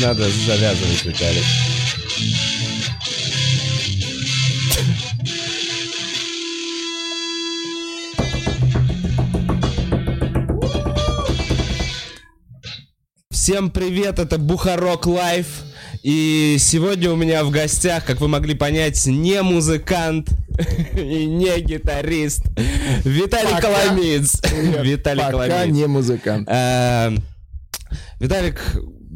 Надо завязывать, Виталик. Всем привет, это Бухарог Live. И сегодня у меня в гостях, как вы могли понять, не музыкант и не гитарист. Виталий Пока. Коломиец. Виталий Пока Коломиец. не музыкант. Э, Виталик,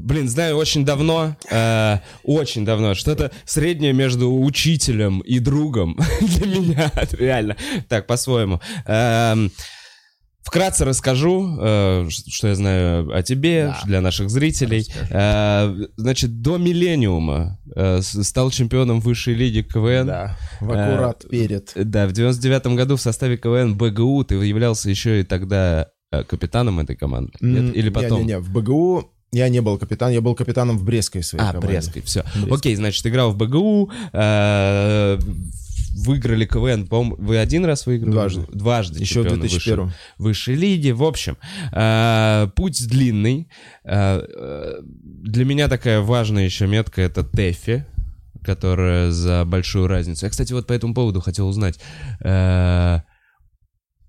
блин, знаю очень давно, э, очень давно, что-то среднее между учителем и другом для меня, реально, так, по-своему. Эм, Вкратце расскажу, э, что я знаю о тебе, Да. для наших зрителей. Э, Значит, до миллениума э, стал чемпионом высшей лиги КВН. Да, в аккурат перед. Да, в 99 году в составе КВН БГУ ты являлся еще и тогда э, капитаном этой команды? Нет? Или потом? Не-не-не, в БГУ я не был капитан, я был капитаном в Брестской своей А, команде. Брестской, все. Брестской. Окей, значит, играл в БГУ, э, выиграли КВН, по-моему, вы один раз выиграли? Дважды. Дважды. Еще в чемпионы 2001 высшей, высшей лиги. В общем, э, путь длинный. Э, э, для меня такая важная еще метка — это ТЭФИ, которая за большую разницу. Я, кстати, вот по этому поводу хотел узнать. э,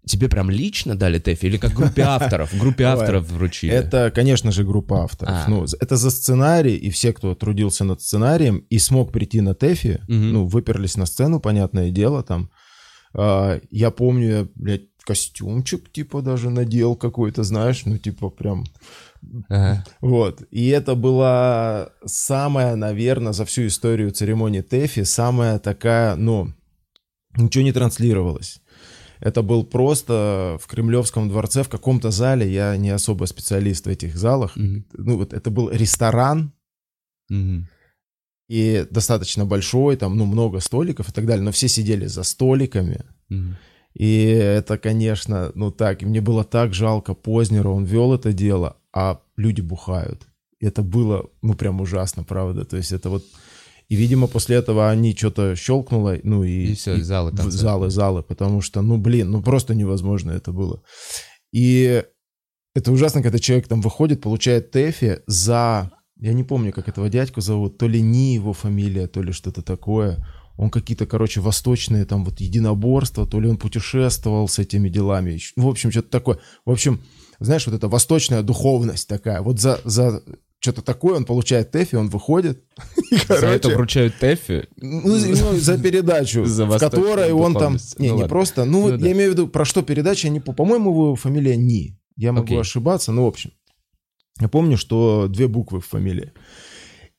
Тебе прям лично дали ТЭФИ или как группе авторов? Группе авторов вручили? Это, конечно же, группа авторов. А. Ну, это за сценарий, и все, кто трудился над сценарием и смог прийти на ТЭФИ, Мгм. ну, выперлись на сцену, понятное дело, там. А, я помню, я, блядь, костюмчик, типа, даже надел какой-то, знаешь, ну, типа, прям... Ага. Вот. И это была самая, наверное, за всю историю церемонии ТЭФИ, самая такая, ну, ничего не транслировалось. Это был просто в Кремлевском дворце, в каком-то зале, я не особо специалист в этих залах. Мгм. Ну, вот это был ресторан, Мгм. и достаточно большой, там, ну, много столиков и так далее, но все сидели за столиками. Мгм. И это, конечно, ну так, и мне было так жалко Познера, он вел это дело, а люди бухают. Это было, ну, прям ужасно, правда. То есть это вот... И, видимо, после этого они что-то щелкнуло, ну и... И всё, залы, в- концерты. Залы, залы, потому что, ну, блин, ну просто невозможно это было. И это ужасно, когда человек там выходит, получает ТЭФИ за... Я не помню, как этого дядьку зовут, то ли не его фамилия, то ли что-то такое. Он какие-то, короче, восточные там вот единоборства, то ли он путешествовал с этими делами. Ещё- В общем, что-то такое. В общем, знаешь, вот эта восточная духовность такая. Вот за, за что-то такое он получает ТЭФИ, он выходит. И, За это короче, вручают ТЭФИ? ну, за- ну, за передачу, За в которой он там... Не, Ну, не ладно. просто... Ну, Ну вот да. я имею в виду, про что передача, я не... по- По-моему, его фамилия Ни. Я могу Окей. ошибаться, но в общем. Я помню, что две буквы в фамилии.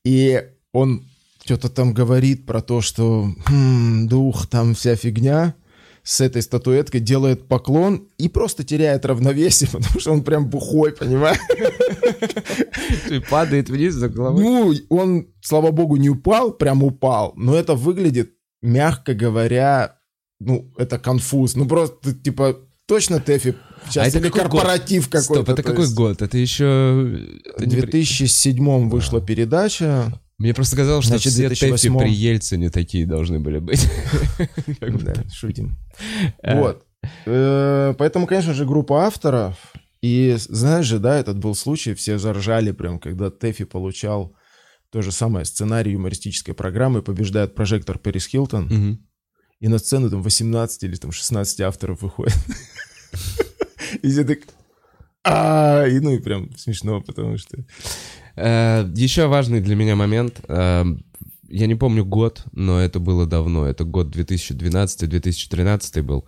И он что-то там говорит про то, что «Хм, дух, там вся фигня с этой статуэткой делает поклон и просто теряет равновесие, потому что он прям бухой, понимаешь? И падает вниз за головой. Ну, он, слава богу, не упал, прям упал, но это выглядит, мягко говоря, ну, это конфуз. Ну, просто, типа, точно Тэфи сейчас А это какой корпоратив какой-то. Стоп, это то какой есть год? Это еще... В 2007 вышла передача. Мне просто казалось, что Значит, все 2008. ТЭФИ при Ельцине такие должны были быть. Да, шутим. Э. Вот. Э, Поэтому, конечно же, группа авторов. И знаешь же, да, этот был случай, все заржали прям, когда Тэфи получал то же самое сценарий юмористической программы «Побеждает прожектор Пэрис Хилтон». И на сцену там 18 или там 16 авторов выходит. И все так... И ну и прям смешно, потому что... Э, Еще важный для меня момент. э, Я не помню год, но это было давно. Это год 2012-2013 был.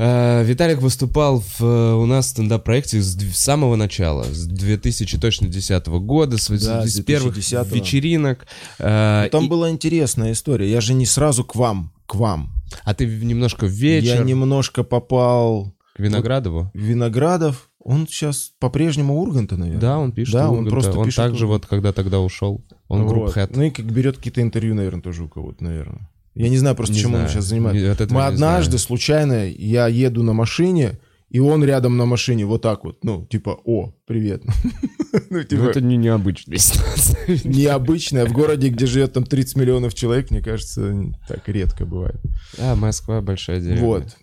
Э, Виталик выступал в, у нас в стендап-проекте с, с самого начала, с 2010 года, с, Да, с с первых 2010-го. вечеринок. Ну, Там и- была интересная история. Я же не сразу к вам, к вам. А ты немножко в вечер Я немножко попал к Виноградову? в Виноградов. Он сейчас по-прежнему Урганта, наверное. Да, он пишет. Да, он Урганта. просто Он пишет также Урганта. вот, когда тогда ушел. Он Вот. group head. Ну и как берет какие-то интервью, наверное, тоже у кого-то, наверное. Я не знаю просто, Не чем он знаю. сейчас занимается. Мы однажды знаю. случайно, я еду на машине, и он рядом на машине вот так вот, ну, типа, о, привет. Ну, Ну, типа, это не необычная ситуация. необычное. В городе, где живет там 30 миллионов человек, мне кажется, так редко бывает. А, Москва большая деревня. Вот.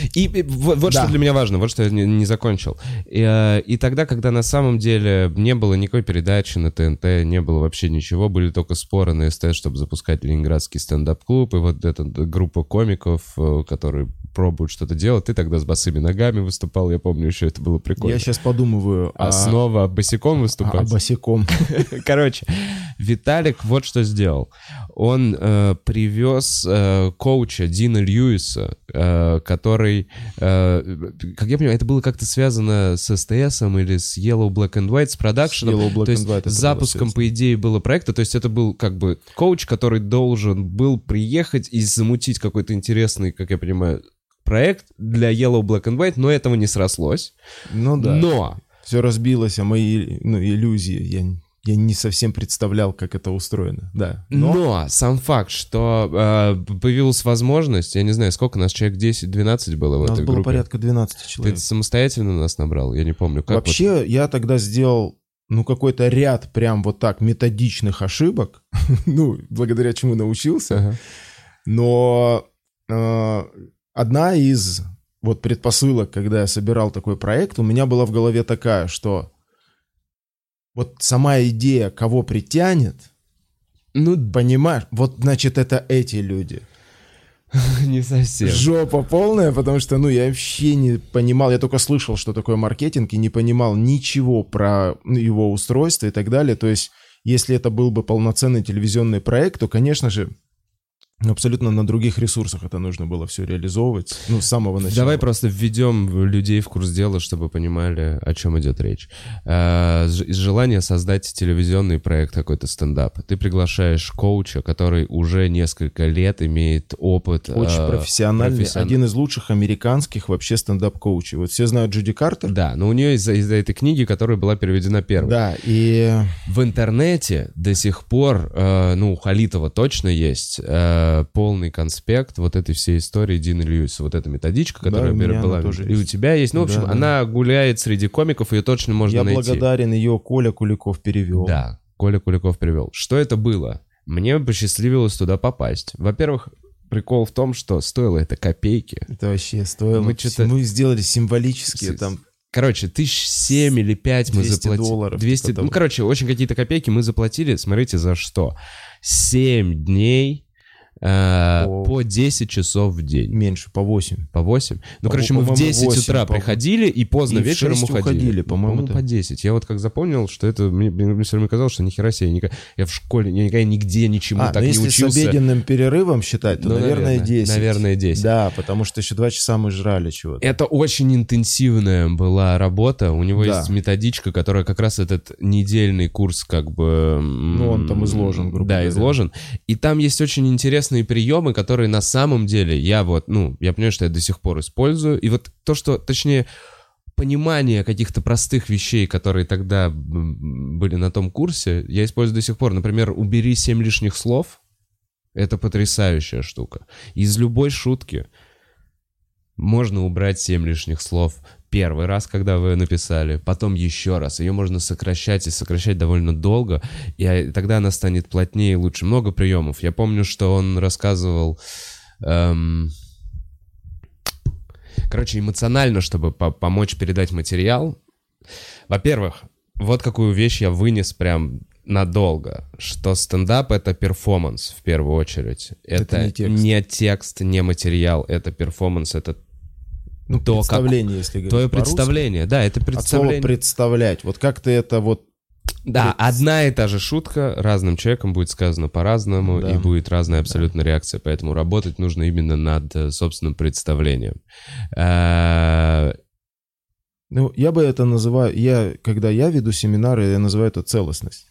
А, И, и вот, вот Да. что для меня важно, вот что я не, не закончил. И, э, и тогда, когда на самом деле не было никакой передачи на ТНТ, не было вообще ничего, были только споры на СТС, чтобы запускать Ленинградский стендап-клуб, и вот эта группа комиков, э, которые пробуют что-то делать, ты тогда с босыми ногами выступал, я помню еще, это было прикольно. Я сейчас подумываю А о- снова босиком выступать? о босиком. Короче, Виталик вот что сделал. Он э, привез э, коуча Дина Льюиса, э, который, э, как я понимаю, это было как-то связано с СТС или с Yellow Black and White, с продакшеном. Yellow, Black то есть and White с запуском, по идее, было проекта. То есть это был как бы коуч, который должен был приехать и замутить какой-то интересный, как я понимаю, проект для Yellow Black and White, но этого не срослось. Ну да. Но Все разбилось, а мои ну, иллюзии. Я, я не совсем представлял, как это устроено. Да. Но, сам факт, что э, появилась возможность, я не знаю, сколько нас, человек 10-12 было в у нас этой было группе. порядка 12 Ты человек. самостоятельно нас набрал? Я не помню, как Вообще, я тогда сделал, ну, какой-то ряд прям вот так методичных ошибок, ну, благодаря чему вот? научился. Ага. Но э, одна из вот предпосылок, когда я собирал такой проект, у меня была в голове такая, что вот сама идея, кого притянет, Ну, понимаешь, вот значит это эти люди. не совсем. Жопа полная, потому что, ну, я вообще не понимал, я только слышал, что такое маркетинг, и не понимал ничего про ну, его устройство и так далее. То есть, если это был бы полноценный телевизионный проект, то, конечно же, абсолютно на других ресурсах это нужно было все реализовывать, ну, с самого начала. Давай просто введем людей в курс дела, чтобы понимали, о чем идет речь. Ж- Из желания создать телевизионный проект, какой-то стендап, ты приглашаешь коуча, который уже несколько лет имеет опыт. Очень э, профессиональный, профессион- один из лучших американских вообще стендап-коучей. Вот все знают Джуди Картер. Да, но у нее из-за из этой книги, которая была переведена первой. Да, и В интернете до сих пор, э, ну, у Халитова точно есть э, полный конспект вот этой всей истории Дина Льюиса. Вот эта методичка, Да, которая у меня она была. тоже и у есть. тебя есть. Ну, в общем, Да, да. она гуляет среди комиков, ее точно можно я найти. благодарен ее, Коля Куликов перевел. Да, Коля Куликов привел. Что это было? Мне посчастливилось туда попасть. Во-первых, прикол в том, что стоило это копейки. Это вообще стоило. Мы чё-то- Мы сделали символические С- там Короче, тысяч семь или пять мы 200 заплатили. долларов, 200, типа ну, короче, очень какие-то копейки мы заплатили. Смотрите, за что? 7 дней э, По- по 10 часов в день. меньше, по 8. По 8? Ну, По- короче, мы в по-моему, 10 8, утра по- приходили и поздно И вечером 6 уходили. уходили, по-моему, по да. 10. Я вот как запомнил, что это... Мне, мне все время казалось, что нихера себе. Я, никогда- я в школе, я никогда нигде ничему А, так ну не если учился. с обеденным перерывом считать, то, Ну, наверное, наверное, 10. наверное, 10. Да, потому что еще 2 часа мы жрали чего-то. Это очень интенсивная была работа. У него Да. есть методичка, которая как раз этот недельный курс как бы... Ну, он там изложен, грубо Да, говоря. изложен. И там есть очень интересные приемы, которые на самом деле я вот, ну, я понимаю, что я до сих пор использую. И вот то, что, точнее, понимание каких-то простых вещей, которые тогда были на том курсе, я использую до сих пор. Например, убери семь лишних слов. Это потрясающая штука. Из любой шутки можно убрать 7 лишних слов первый раз, когда вы написали, потом еще раз. Ее можно сокращать и сокращать довольно долго, и а, тогда она станет плотнее и лучше. Много приемов. Я помню, что он рассказывал... эм, Короче, эмоционально, чтобы по- помочь передать материал. Во-первых, вот какую вещь я вынес прям надолго, что стендап — это перформанс в первую очередь. Это Это, не текст. не текст, не материал, это перформанс, это Ну, то, как- представление, если говорить твое представление. Да, это От слова представление. представлять. Вот как ты это вот... Да, одна и та же шутка разным человеком будет сказана по-разному, Да. и будет разная абсолютно реакция. Поэтому работать нужно именно над э, собственным представлением. Э, Ну, я бы это называю... Я, когда я веду семинары, я называю это целостность.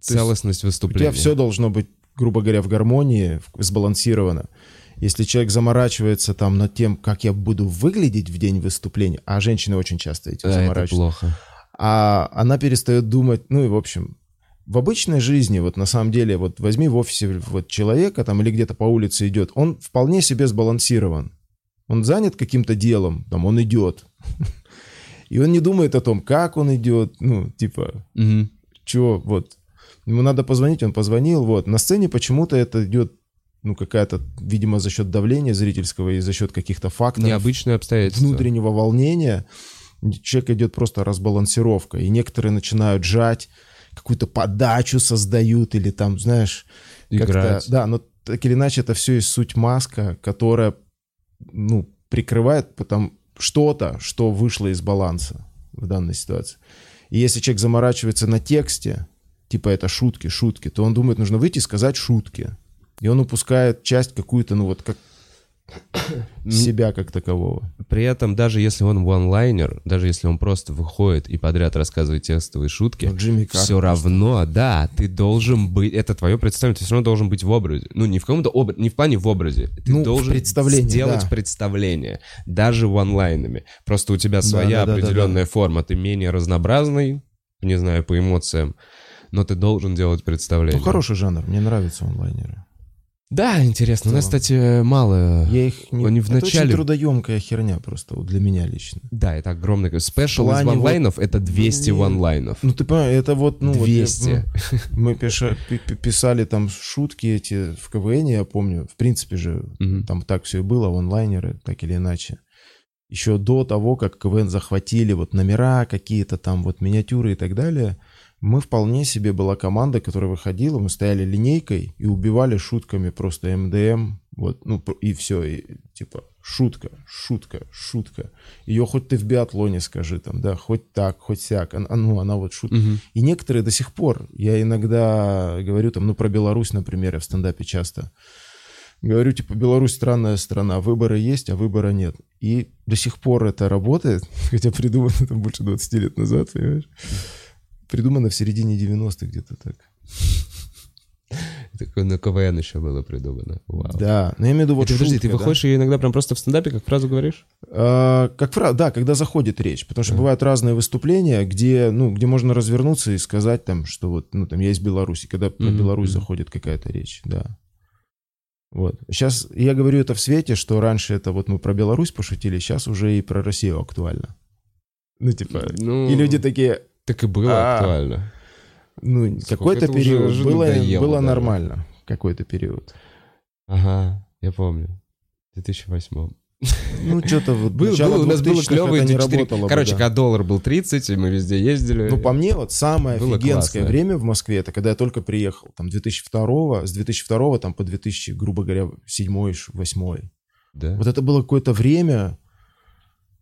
Целостность У выступления. тебя все должно быть, грубо говоря, в гармонии, сбалансировано. Если человек заморачивается там над тем, как я буду выглядеть в день выступления, а женщины очень часто этим Да, это заморачиваются, плохо. а она перестает думать, ну и в общем, в обычной жизни, вот на самом деле, вот возьми в офисе вот человека там или где-то по улице идет, он вполне себе сбалансирован. Он занят каким-то делом, там он идет. И он не думает о том, как он идет, ну, типа, чего, вот. Ему надо позвонить, он позвонил, вот. На сцене почему-то это идет ну, какая-то, видимо, за счет давления зрительского и за счет каких-то факторов. Необычные обстоятельства. Внутреннего волнения человек идет просто разбалансировка. И некоторые начинают жать, какую-то подачу создают или там, знаешь... Играть. Да, но так или иначе это все есть суть маска, которая, ну, прикрывает потом что-то, что вышло из баланса в данной ситуации. И если человек заморачивается на тексте, типа это шутки, шутки, то он думает, нужно выйти и сказать шутки. И он упускает часть какую-то, ну вот как себя как такового. При этом, даже если он онлайнер, даже если он просто выходит и подряд рассказывает текстовые шутки, Ну, все равно, да, ты должен быть, это твое представление, ты все равно должен быть в образе. Ну, не в каком-то образе, не в плане в образе. Ты Ну, должен представлении, сделать да. представление, даже в онлайнами. Просто у тебя своя да, да, да, определенная форма, ты менее разнообразный, не знаю, по эмоциям, но ты должен делать представление. Ну, хороший жанр, мне нравятся онлайнеры. Да, интересно. У нас, кстати, мало... Я их не... Они в Это начале- очень трудоемкая херня просто вот для меня лично. Да, это огромный... Спешл из плане вот- онлайнов — это 200 Не- онлайнов. Ну, ты понимаешь, это вот, ну... вот я, 200. мы пиша- пи- пи- писали там шутки эти в КВН, я помню. В принципе же, там так все и было, онлайнеры, так или иначе. Еще до того, как КВН захватили вот номера какие-то там, вот миниатюры и так далее, мы вполне себе была команда, которая выходила, мы стояли линейкой и убивали шутками просто МДМ, вот, ну, и все, и, типа, шутка, шутка, шутка. Ее хоть ты в биатлоне скажи там, да, хоть так, хоть сяк, Ан- а, ну, она вот шутка. Мгм. И некоторые до сих пор, я иногда говорю там, ну, про Беларусь, например, я в стендапе часто говорю, типа, Беларусь странная страна, выборы есть, а выбора нет. И до сих пор это работает, хотя придумано там больше 20 лет назад, понимаешь? Придумано в середине 90-х где-то так. Такое на КВН еще было придумано. Вау. Да, но я имею в виду вот Это, подожди, шутка, ты да. выходишь ее иногда прям просто в стендапе, как фразу говоришь? А, как фраза, да, когда заходит речь, потому что бывают разные выступления, где, ну, где можно развернуться и сказать там, что вот, ну, там, я из Беларуси, когда про Мгм, Беларусь заходит какая-то речь, да. Вот. Сейчас я говорю это в свете, что раньше это вот мы про Беларусь пошутили, сейчас уже и про Россию актуально. Ну, типа, Ну, и люди такие, Так и было А. актуально. ну, какой-то период уже было, надоело было нормально, какой-то период. Ага, я помню. В 2008 Ну, что-то вот Был, был, у нас было 2000-х клевые не 4... работало бы, Короче, да. когда доллар был 30, и мы везде ездили. Ну, по мне, вот самое Было офигенское классно. время в Москве, это когда я только приехал, там, 2002, с 2002 там, по 2000, грубо говоря, 7 8 Да? Вот это было какое-то время,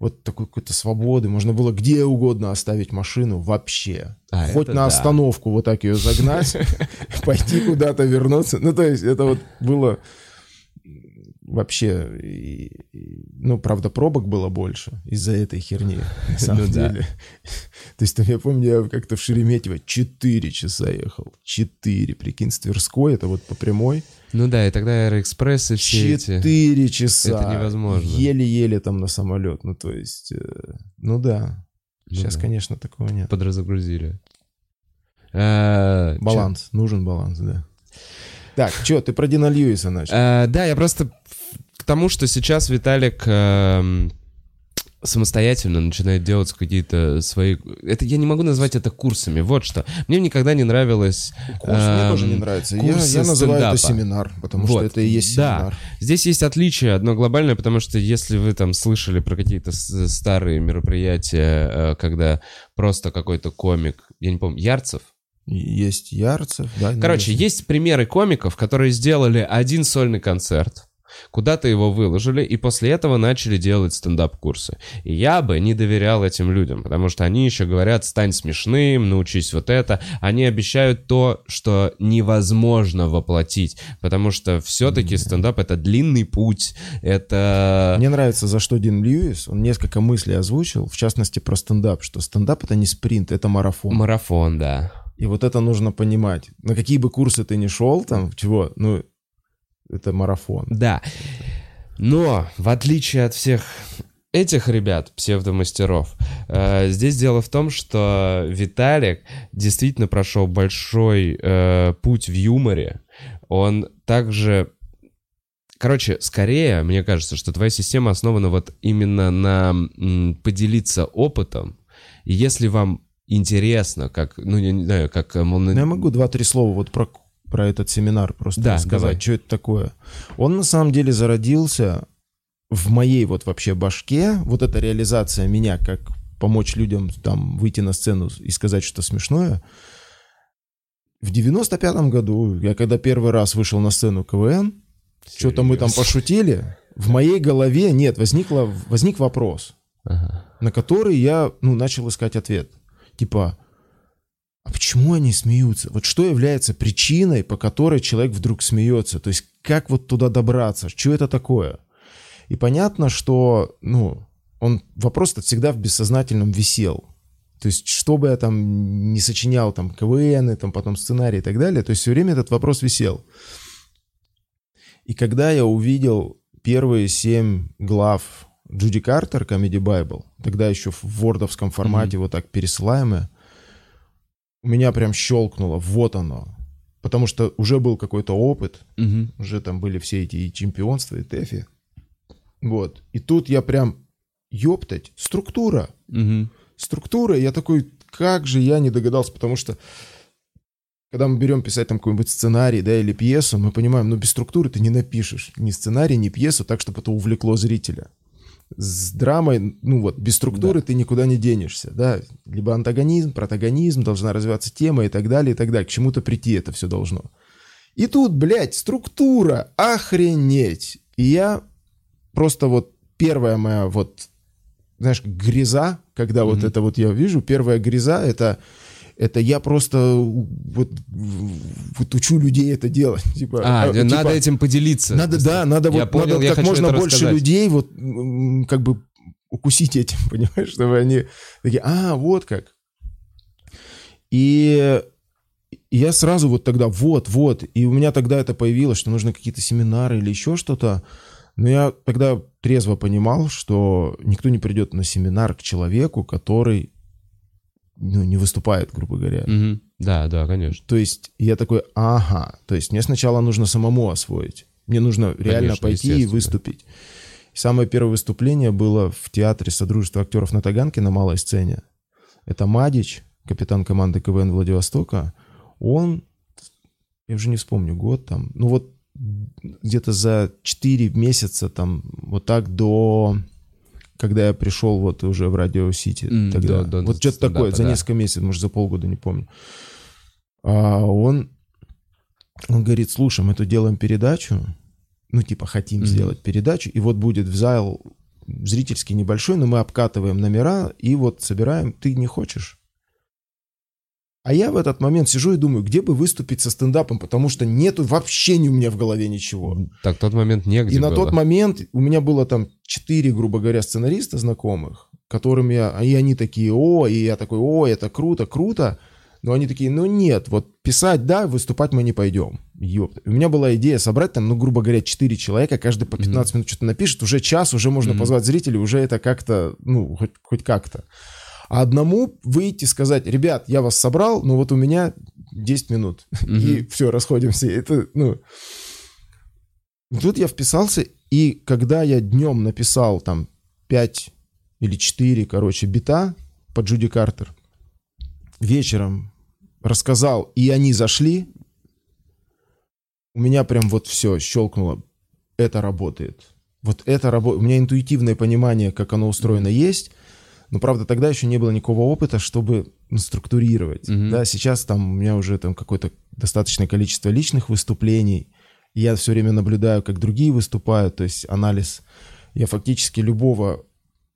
вот такой какой-то свободы, можно было где угодно оставить машину вообще. А, Хоть на да. остановку вот так ее загнать, пойти куда-то вернуться. Ну, то есть это вот было вообще, и- и- ну, правда, пробок было больше из-за этой херни, на самом Ну да. деле. То есть, там, я помню, я как-то в Шереметьево 4 часа ехал. 4, прикинь, с Тверской, это вот по прямой. Ну да, и тогда Аэроэкспрессы все эти... 4 часа. Это невозможно. Еле-еле там на самолет. Ну, то есть, э, ну да. Ну Сейчас, да. конечно, такого нет. Подразагрузили. Э, чё- Баланс, нужен баланс, да. Так, что, ты про Дина Льюиса начал? Э, Да, я просто к тому, что сейчас Виталик эм, самостоятельно начинает делать какие-то свои... Это я не могу назвать это курсами. Вот что. Мне никогда не нравилось... Курс мне эм, тоже не нравится. Я, я называю это стендапа. семинар, потому Вот, что это и есть да. семинар. Здесь есть отличие одно глобальное, потому что если вы там слышали про какие-то с- старые мероприятия, э, когда просто какой-то комик, я не помню, Ярцев, Есть Ярцев, да. Короче, есть примеры комиков, которые сделали один сольный концерт, куда-то его выложили, и после этого начали делать стендап-курсы. И я бы не доверял этим людям, потому что они еще говорят, стань смешным, научись вот это. Они обещают то, что невозможно воплотить, потому что все-таки стендап — это длинный путь, это... Мне нравится, за что Дин Льюис, он несколько мыслей озвучил, в частности про стендап, что стендап это не спринт, это марафон. Марафон, да. И вот это нужно понимать. На какие бы курсы ты ни шел, там, чего, ну, это марафон. Да. Но, в отличие от всех этих ребят, псевдомастеров, э, здесь дело в том, что Виталик действительно прошел большой э, путь в юморе. Он также... Короче, скорее, мне кажется, что твоя система основана вот именно на м, поделиться опытом. И если вам интересно, как, ну, я не знаю, как... э, мол, Ну, я могу два-три слова вот про, про этот семинар просто Да, рассказать, давай. что это такое. Он на самом деле зародился в моей вот вообще башке, вот эта реализация меня, как помочь людям там выйти на сцену и сказать что-то смешное. В 95-м году, я когда первый раз вышел на сцену КВН, что-то мы там пошутили, в моей голове, нет, возникло, возник вопрос, Ага. на который я, ну, начал искать ответ. Типа, а почему они смеются? Вот что является причиной, по которой человек вдруг смеется? То есть как вот туда добраться? Что это такое? И понятно, что, ну, он вопрос-то всегда в бессознательном висел. То есть, что бы я там не сочинял, там, КВН, там, потом сценарий и так далее, то есть все время этот вопрос висел. И когда я увидел первые семь глав Джуди Картер Comedy Bible, тогда еще в вордовском формате вот так пересылаемое, у меня прям щелкнуло, вот оно. Потому что уже был какой-то опыт, Мгм. уже там были все эти и чемпионства, и ТЭФи. Вот. И тут я прям, ёптать, структура. Мгм. Структура, я такой, как же я не догадался, потому что когда мы берем писать там какой-нибудь сценарий, да, или пьесу, мы понимаем, ну без структуры ты не напишешь ни сценарий, ни пьесу так, чтобы это увлекло зрителя. С драмой, ну вот, без структуры ты никуда не денешься, да. Либо антагонизм, протагонизм, должна развиваться тема и так далее, и так далее. К чему-то прийти это все должно. И тут, блядь, структура, охренеть. И я просто вот первая моя вот, знаешь, гряза, когда вот это вот я вижу, первая гряза, это это я просто вот, вот учу людей это делать. Типа, А, надо типа, этим поделиться. надо, да, надо Я вот понял, надо я как можно больше рассказать. людей вот как бы укусить этим, понимаешь, чтобы они такие, а, вот как. И я сразу вот тогда, вот, вот, и у меня тогда это появилось, что нужно какие-то семинары или еще что-то. Но я тогда трезво понимал, что никто не придет на семинар к человеку, который ну, не выступает, грубо говоря. Мгм. Да, да, конечно. То есть я такой, ага, то есть мне сначала нужно самому освоить. Мне нужно реально Конечно, пойти и выступить. Самое первое выступление было в театре Содружества актеров на Таганке на малой сцене. Это Мадич, капитан команды КВН Владивостока. Он, я уже не вспомню, год там, ну вот где-то за 4 месяца там вот так до когда я пришел вот уже в Радио Сити М, тогда. до- до вот что-то такое, за да. несколько месяцев, может, за полгода, не помню. А он, он говорит, слушай, мы тут делаем передачу, ну, типа, хотим Мгм. сделать передачу, и вот будет в зал зрительский небольшой, но мы обкатываем номера и вот собираем, ты не хочешь? А я в этот момент сижу и думаю, где бы выступить со стендапом, потому что нету вообще ни у меня в голове ничего. Так, тот момент негде И на было. тот момент у меня было там четыре, грубо говоря, сценариста знакомых, которым я... И они такие, о, и я такой, о, это круто, круто. Но они такие, ну нет, вот писать, да, выступать мы не пойдем. Ёпта. У меня была идея собрать там, ну, грубо говоря, четыре человека, каждый по 15 минут что-то напишет, уже час, уже можно Мгм. позвать зрителей, уже это как-то, ну, хоть, хоть как-то. А одному выйти и сказать, ребят, я вас собрал, но вот у меня 10 минут. И Мгм. все, расходимся. Это, ну... Тут я вписался, и когда я днем написал там 5 или 4, короче, бита по Джуди Картер, вечером рассказал, и они зашли, у меня прям вот все щелкнуло. Это работает. Вот это работает. У меня интуитивное понимание, как оно устроено, есть. Но, правда, тогда еще не было никакого опыта, чтобы структурировать. Мгм. Да, сейчас там у меня уже там какое-то достаточное количество личных выступлений. И Я все время наблюдаю, как другие выступают, то есть анализ. Я фактически любого,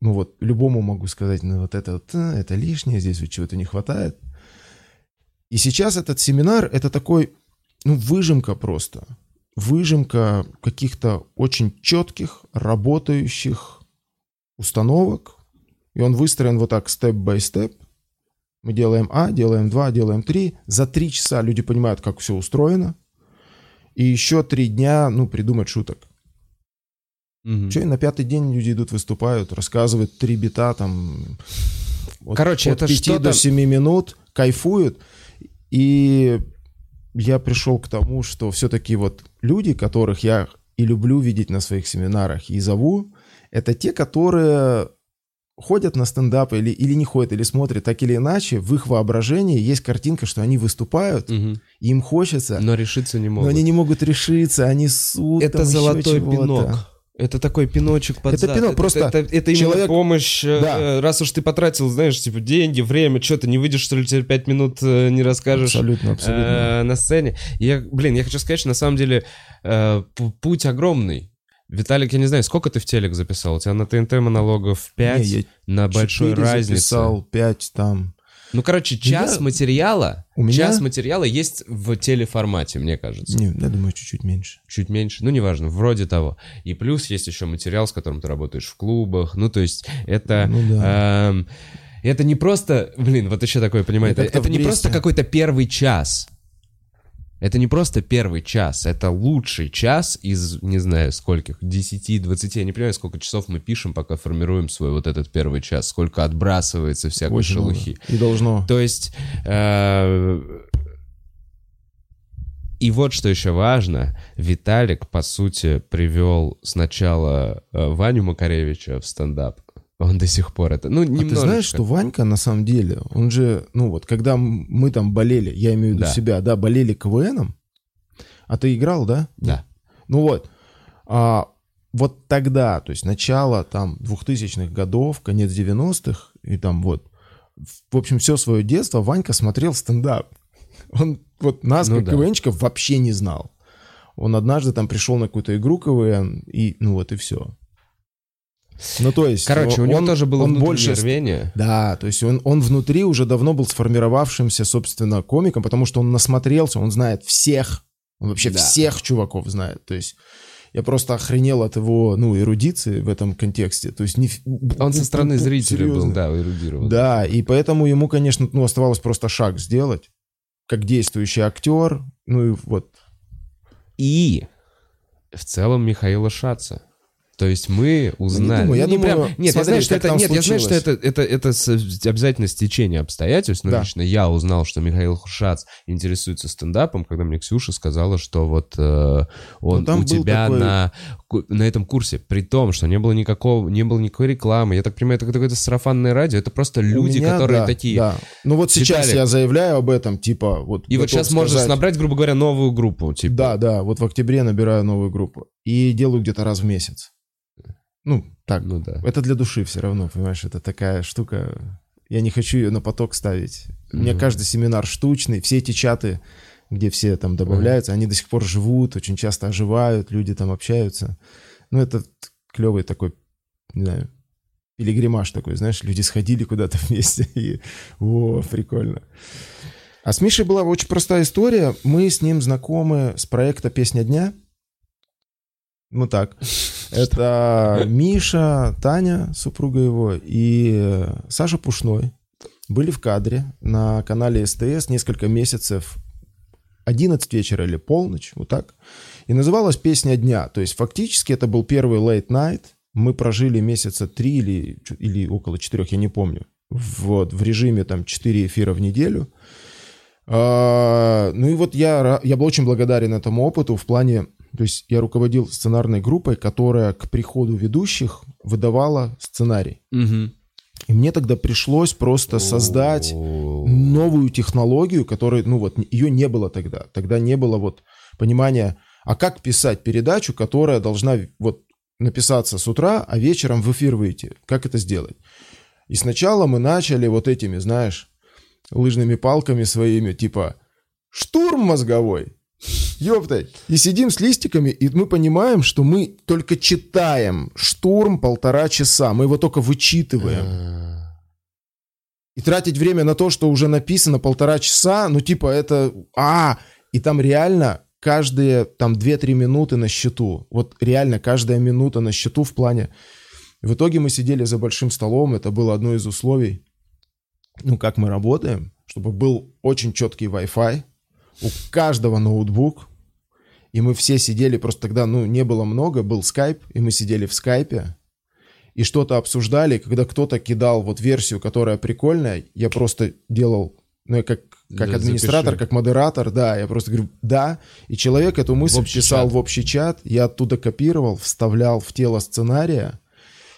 ну вот, любому могу сказать, ну вот это вот, «А, это лишнее, здесь вот чего-то не хватает. И сейчас этот семинар, это такой, ну, выжимка просто. Выжимка каких-то очень четких, работающих установок. И он выстроен вот так, степ-бай-степ. Мы делаем А, делаем 2, делаем 3. За 3 часа люди понимают, как все устроено. И еще 3 дня, ну, придумать шуток. Мгм. Че, и на пятый день люди идут, выступают, рассказывают три бита там. от- Короче, от это 5 что-то- до 7 минут, кайфуют. И я пришел к тому, что все-таки вот люди, которых я и люблю видеть на своих семинарах, и зову, это те, которые ходят на стендап или, или не ходят, или смотрят, так или иначе, в их воображении есть картинка, что они выступают, и им хочется, Но решиться не но могут. они не могут решиться, они сут Это там золотой пинок. Это такой пиночек под Это зад. пинок, просто это, это именно человек- помощь. э, Да. э, Раз уж ты потратил, знаешь, типа деньги, время, что ты не выйдешь, что ли, тебе пять минут э, не расскажешь Абсолютно, абсолютно. э, на сцене. Я, блин, я хочу сказать, что на самом деле э, путь огромный. Виталик, я не знаю, сколько ты в телек записал? У тебя на ТНТ монологов 5, Не, на большой разнице. записал, пять там. Ну, короче, час Я- материала, У меня- час материала есть в телеформате, мне кажется. Не, я думаю, чуть-чуть меньше. чуть меньше, ну, неважно, вроде того. И плюс есть еще материал, с которым ты работаешь в клубах, ну, то есть это... Ну да. эм, это не просто, блин, вот еще такое, понимаете, Это это, не просто какой-то первый час. Это не просто первый час, это лучший час из, не знаю, скольких, 10, 20, я не понимаю, сколько часов мы пишем, пока формируем свой вот этот первый час, сколько отбрасывается всякой Очень много. шелухи. И должно. То есть... э, И вот что еще важно, Виталик, по сути, привел сначала э, Ваню Макаревича в стендап. Он до сих пор это... Ну, А ты знаешь, что Ванька на самом деле, он же, ну вот, когда мы там болели, я имею в виду Да. себя, да, болели КВНом, а ты играл, да? Да. Ну вот, а, вот тогда, то есть начало там 2000-х годов, конец 90-х, и там вот, в общем, все свое детство Ванька смотрел стендап. Он вот нас, Ну как да. КВНчиков, вообще не знал. Он однажды там пришел на какую-то игру КВН, и ну вот и все. Ну то есть... Короче, у он- него тоже было он больше рвение. да, то есть он, он внутри уже давно был сформировавшимся, собственно, комиком, потому что он насмотрелся, он знает всех, он вообще Да. всех чуваков знает. То есть я просто охренел от его, ну, эрудиции в этом контексте. То есть не... Он со стороны зрителя был, серьезно. да, эрудирован. Да, и поэтому ему, конечно, ну, оставалось просто шаг сделать, как действующий актер, ну и вот. И в целом Михаила Шаца. То есть мы узнали. думаю, я Ну, не думаю, прям- нет, я смотри, знаю, что это, нет, я знаю, что это, это, это обязательно стечение обстоятельств. Но Да. лично я узнал, что Михаил Шац интересуется стендапом, когда мне Ксюша сказала, что вот э, он Ну, у тебя такой- на, на этом курсе, при том, что не было никакого, не было никакой рекламы. Я так понимаю, это какое-то сарафанное радио. Это просто У люди, меня, которые да, такие. Да. Ну вот сейчас Виталик. я заявляю об этом, типа, вот... И вот сейчас сказать- набрать, грубо говоря, новую группу. Типа. Да, да, вот в октябре набираю новую группу. И делаю где-то раз в месяц. Ну, так. Ну да. Это для души все равно, понимаешь, это такая штука. Я не хочу ее на поток ставить. У меня каждый семинар штучный, все эти чаты, где все там добавляются, они до сих пор живут, очень часто оживают, люди там общаются. Ну, это клевый такой, не знаю, пилигримаж такой, знаешь, люди сходили куда-то вместе, и о, прикольно. А с Мишей была очень простая история. Мы с ним знакомы с проекта «Песня дня». Ну так. Это Миша, Таня, супруга его, и Саша Пушной были в кадре на канале СТС несколько месяцев 11 вечера или полночь, вот так. И называлась «Песня дня». То есть фактически это был первый late night. Мы прожили месяца три или, или около четырех, я не помню. Вот, в режиме там 4 эфира в неделю. А, ну и вот я, я был очень благодарен этому опыту в плане, то есть я руководил сценарной группой, которая к приходу ведущих выдавала сценарий. Мгм. И мне тогда пришлось просто создать новую технологию, которой, ну вот, ее не было тогда. Тогда не было вот понимания, а как писать передачу, которая должна вот написаться с утра, а вечером в эфир выйти. Как это сделать? И сначала мы начали вот этими, знаешь, лыжными палками своими, типа штурм мозговой. Ёпта. И сидим с листиками, и мы понимаем, что мы только читаем штурм полтора часа. Мы его только вычитываем. А. И тратить время на то, что уже написано полтора часа, ну типа это... А, и там реально каждые там 2-3 минуты на счету. Вот реально каждая минута на счету в плане... В итоге мы сидели за большим столом, это было одно из условий, ну как мы работаем, чтобы был очень четкий Wi-Fi, у каждого ноутбук, и мы все сидели, просто тогда, ну, не было много, был скайп, и мы сидели в скайпе, и что-то обсуждали, когда кто-то кидал вот версию, которая прикольная, я просто делал, ну, я как, как Да, администратор, запиши. как модератор, да, я просто говорю, да, и человек эту мысль общий писал чат. в общий чат, я оттуда копировал, вставлял в тело сценария,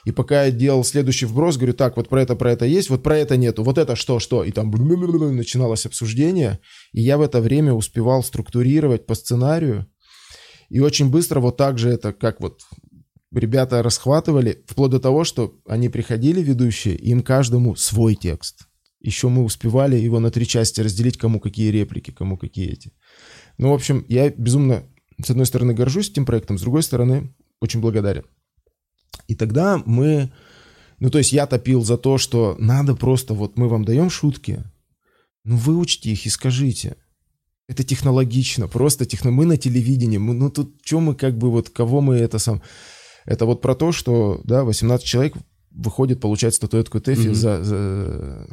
И пока я делал следующий вброс, говорю, так, вот про это, про это есть, вот про это нету, вот это что, что? И там начиналось обсуждение, и я в это время успевал структурировать по сценарию, и очень быстро вот так же это, как вот ребята расхватывали, вплоть до того, что они приходили, ведущие, им каждому свой текст. Еще мы успевали его на три части разделить, кому какие реплики, кому какие эти. Ну, в общем, я безумно, с одной стороны, горжусь этим проектом, с другой стороны, очень благодарен. И тогда мы, ну, то есть я топил за то, что надо просто, вот мы вам даем шутки, ну, выучите их и скажите. Это технологично, просто техно... Мы на телевидении, мы, ну, тут что мы как бы, вот, кого мы это сам... Это вот про то, что, да, 18 человек выходит, получает статуэтку Тэфи mm-hmm. за, за,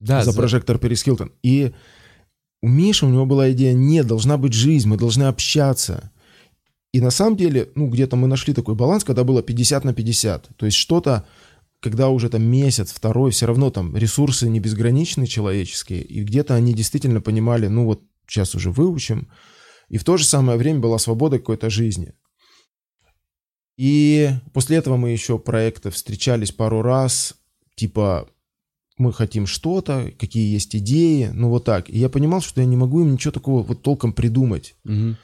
да, за, за прожектор Перис Хилтон. И у Миши, у него была идея, нет, должна быть жизнь, мы должны общаться. И на самом деле, ну, где-то мы нашли такой баланс, когда было 50 на 50. То есть что-то, когда уже там месяц, второй, все равно там ресурсы не безграничны человеческие, и где-то они действительно понимали, ну вот сейчас уже выучим, и в то же самое время была свобода какой-то жизни. И после этого мы еще проекты встречались пару раз, типа мы хотим что-то, какие есть идеи, ну вот так. И я понимал, что я не могу им ничего такого вот толком придумать. Угу.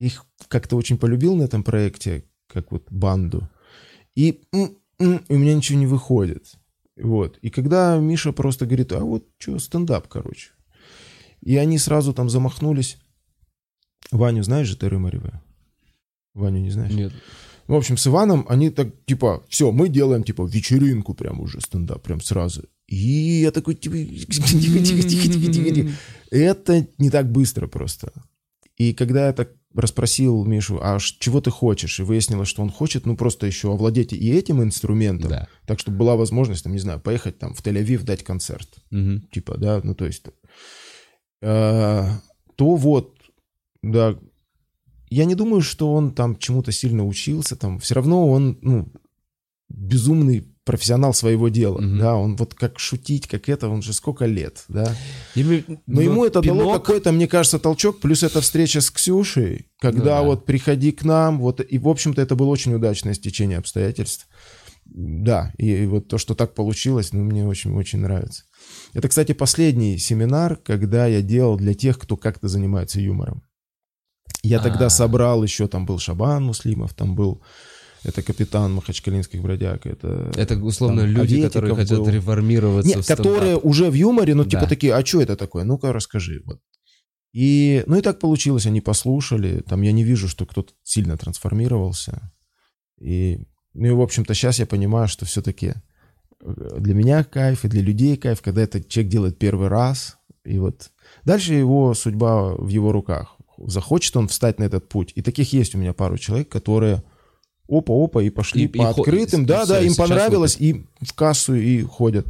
Их как-то очень полюбил на этом проекте, как вот банду. И, и у меня ничего не выходит. Вот. И когда Миша просто говорит, а вот что, стендап, короче. И они сразу там замахнулись. Ваню знаешь же, Теры Мареве? Ваню не знаешь? Нет. В общем, с Иваном они так, типа, все, мы делаем, типа, вечеринку прям уже стендап, прям сразу. И я такой, типа, тихо, тихо, тихо, тихо, тихо, тихо. Это не так быстро просто. И когда я так расспросил Мишу, а чего ты хочешь? И выяснилось, что он хочет, ну, просто еще овладеть и этим инструментом, да. так, чтобы была возможность, там, не знаю, поехать там в Тель-Авив дать концерт. Угу. Типа, да, ну, то есть... Э, то вот, да, я не думаю, что он там чему-то сильно учился, там, все равно он, ну, безумный профессионал своего дела, mm да, он вот как шутить, как это, он же сколько лет, да. И, Но ему это пинок... дало какой-то, мне кажется, толчок, плюс эта встреча с Ксюшей, когда ну, да. вот приходи к нам, вот, и, в общем-то, это было очень удачное стечение обстоятельств. Да, и, и вот то, что так получилось, ну, мне очень-очень нравится. Это, кстати, последний семинар, когда я делал для тех, кто как-то занимается юмором. Я тогда А-а-а. собрал еще, там был Шабан Муслимов, там был это капитан махачкалинских бродяг, это... Это, условно, там, люди, которые хотят был. реформироваться Нет, которые уже в юморе, ну, типа да. типа такие, а что это такое? Ну-ка, расскажи. Вот. И, ну и так получилось, они послушали, там я не вижу, что кто-то сильно трансформировался. И, ну и, в общем-то, сейчас я понимаю, что все-таки э, для меня кайф и для людей кайф, когда этот человек делает первый раз, и вот дальше его судьба в его руках. Захочет он встать на этот путь. И таких есть у меня пару человек, которые опа-опа, и пошли и, по и открытым. Да, да, им понравилось, и в кассу, и ходят.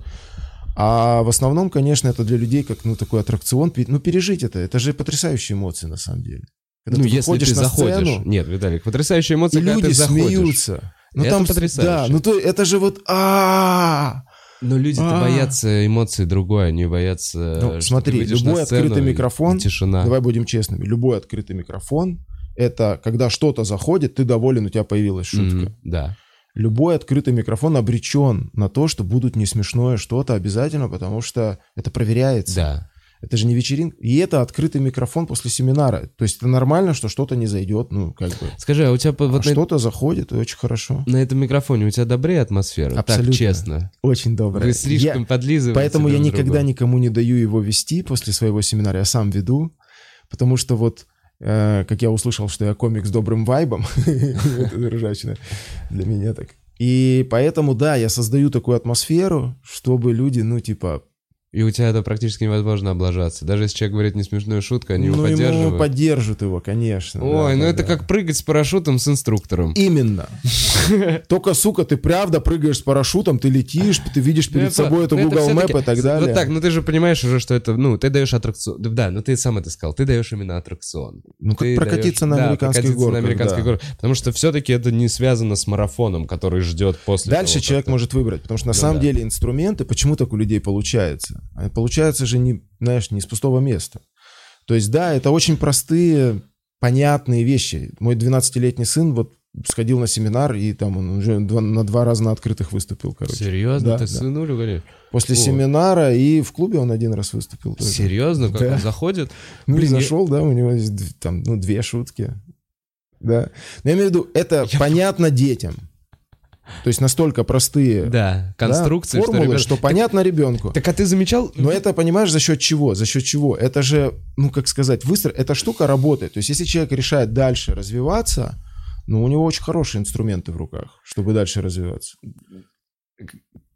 А в основном, конечно, это для людей как ну, такой аттракцион. Ну, пережить это, это же потрясающие эмоции на самом деле. Когда ну, ты если ты на заходишь. Сцену, Нет, Виталик, потрясающие эмоции, и когда люди ты заходишь. смеются. Ну, это там, потрясающе. Да, ну то это же вот а но люди-то боятся эмоций другой, они боятся. Ну, смотри, любой открытый микрофон. Тишина. Давай будем честными. Любой открытый микрофон это когда что-то заходит, ты доволен, у тебя появилась шутка. Mm, да. Любой открытый микрофон обречен на то, что будут не смешное что-то обязательно, потому что это проверяется. Да. Это же не вечеринка. И это открытый микрофон после семинара. То есть это нормально, что что-то не зайдет, ну, как бы. Скажи, а у тебя... Вот а на... что-то заходит, и очень хорошо. На этом микрофоне у тебя добрее атмосфера? Абсолютно. Так, честно. Очень добрая. Вы слишком я... подлизываете Поэтому я никогда другом. никому не даю его вести после своего семинара. Я сам веду, потому что вот как я услышал, что я комик с добрым вайбом, это ржачно для меня так. И поэтому, да, я создаю такую атмосферу, чтобы люди, ну, типа, и у тебя это практически невозможно облажаться. Даже если человек говорит не смешную шутку, они ну, его поддерживают. Ну, поддержат его, конечно. Ой, да, ну да, это да. как прыгать с парашютом с инструктором. Именно. Только, сука, ты правда прыгаешь с парашютом, ты летишь, ты видишь перед собой эту Google Map и так далее. Вот так, ну ты же понимаешь уже, что это, ну, ты даешь аттракцион. Да, ну ты сам это сказал, ты даешь именно аттракцион. Ну, как прокатиться на американских горках. на американских горках. Потому что все-таки это не связано с марафоном, который ждет после Дальше человек может выбрать, потому что на ну самом деле инструменты, почему так у людей получается? Получается же, не, знаешь, не с пустого места. То есть, да, это очень простые, понятные вещи. Мой 12-летний сын вот сходил на семинар, и там он уже два- на два раза на открытых выступил, короче. Серьезно? Да, Ты да. сынулю говоришь? После О. семинара и в клубе он один раз выступил. тоже. Серьезно? Как Да. он заходит? Ну, Блин, и я- зашел, да, у него есть там, ну, две шутки. Да. Но я имею в виду, это Я- понятно детям. То есть настолько простые Да, да, конструкции, формулы, ребят- что понятно ребенку. Так а ты замечал? Но это, понимаешь, за счет чего? За счет чего? Это же, ну, как сказать, выстро... эта штука работает. То есть, если человек решает дальше развиваться, ну, у него очень хорошие инструменты в руках, чтобы дальше развиваться.